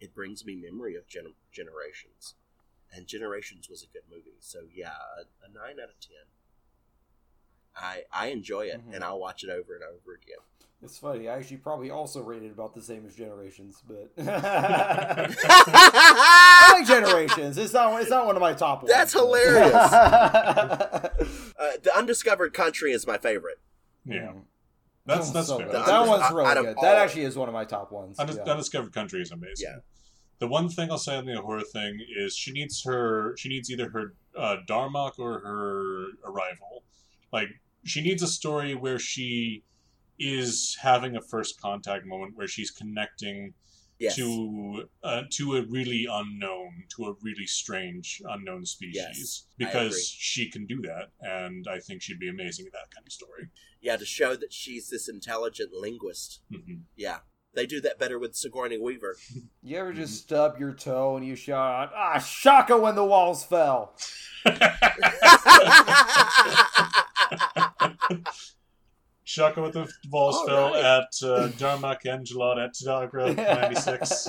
it brings me memory of gen- generations and Generations was a good movie. So yeah, a, a nine out of ten. I I enjoy it, Mhm. and I'll watch it over and over again. It's funny. I actually probably also rated about the same as Generations, but I like Generations. It's not. It's not one of my top ones. That's hilarious. uh, the Undiscovered Country is my favorite. Yeah, Mm. that's that's so fair. good. That one's really good. That actually is one of my top ones. Undis- yeah. Undiscovered Country is amazing. Yeah. The one thing I'll say on the Uhura thing is she needs her she needs either her uh, Darmok or her arrival. Like she needs a story where she is having a first contact moment where she's connecting Yes. to uh, to a really unknown, to a really strange unknown species Yes, because she can do that, and I think she'd be amazing at that kind of story. Yeah, to show that she's this intelligent linguist. Mhm. Yeah. They do that better with Sigourney Weaver. You ever just stub your toe and you shout, "Ah, Shaka!" when the walls fell? Shaka with the balls All fell right. at uh, Darmok Angelot at Tanagra 96.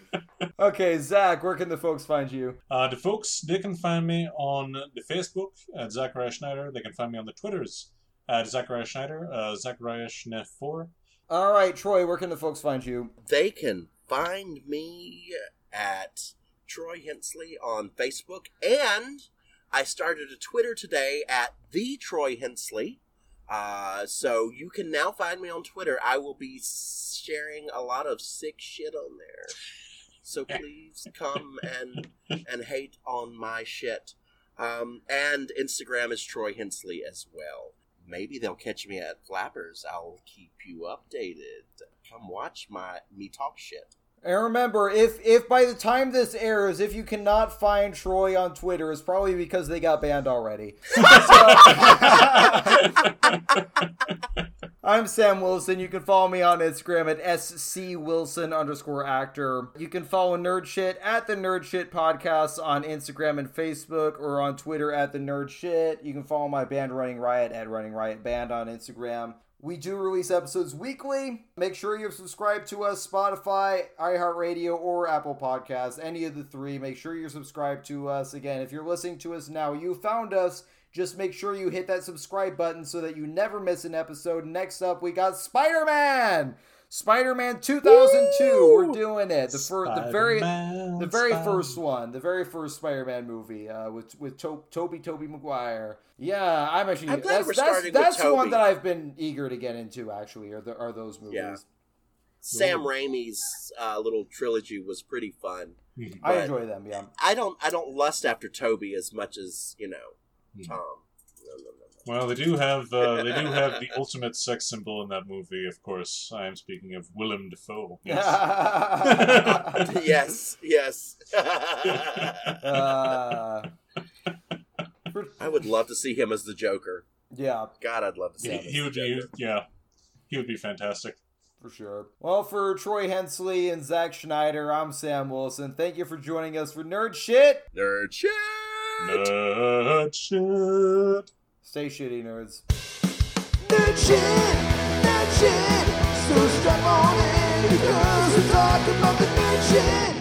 Okay, Zach, where can the folks find you? uh, the folks, they can find me on the Facebook at Zachariah Schneider. They can find me on the Twitters at Zachariah Schneider, uh, Zachariah Schneff4. All right, Troy, where can the folks find you? they can find me at Troy Hensley on Facebook, and I started a Twitter today at the Troy Hensley. Uh, so you can now find me on Twitter. I will be sharing a lot of sick shit on there. So please come and and hate on my shit. Um, and Instagram is Troy Hensley as well. Maybe they'll catch me at Flappers. I'll keep you updated. Come watch my me talk shit. And remember, if if by the time this airs, if you cannot find Troy on Twitter, it's probably because they got banned already. I'm Sam Wilson. You can follow me on Instagram at scwilson underscore actor. You can follow Nerd Shit at the Nerd Shit Podcast on Instagram and Facebook or on Twitter at the Nerd Shit. You can follow my band Running Riot at Running Riot Band on Instagram. We do release episodes weekly. Make sure you're subscribed to us, Spotify, iHeartRadio, or Apple Podcasts, any of the three. Make sure you're subscribed to us. Again, if you're listening to us now, you found us. Just make sure you hit that subscribe button so that you never miss an episode. Next up, we got Spider Man. Spider Man 2002. We're doing it. The first, the very, the very Spider- first one, the very first Spider-Man movie uh, with with to- Tobey Tobey Maguire. Yeah, I'm actually I'm glad that's we're that's, starting with that's the one that I've been eager to get into. Actually, are the, are those movies? Yeah. Sam Raimi's uh, little trilogy was pretty fun. I enjoy them. Yeah. I don't I don't lust after Tobey as much as you know Mhm. Tom. Well, they do have uh, they do have the ultimate sex symbol in that movie. Of course, I am speaking of Willem Dafoe. Yes. yes, yes. uh, I would love to see him as the Joker. yeah, God, I'd love to see he, him. as he the would be Joker. yeah, he would be fantastic. for sure. Well, for Troy Hensley and Zach Schneider, I'm Sam Wilson. Thank you for joining us for Nerd Shit. Nerd shit. Nerd shit. Stay shitty, nerds. Nerd shit, nerd shit. So strap on in, because we're talking about the nerd shit.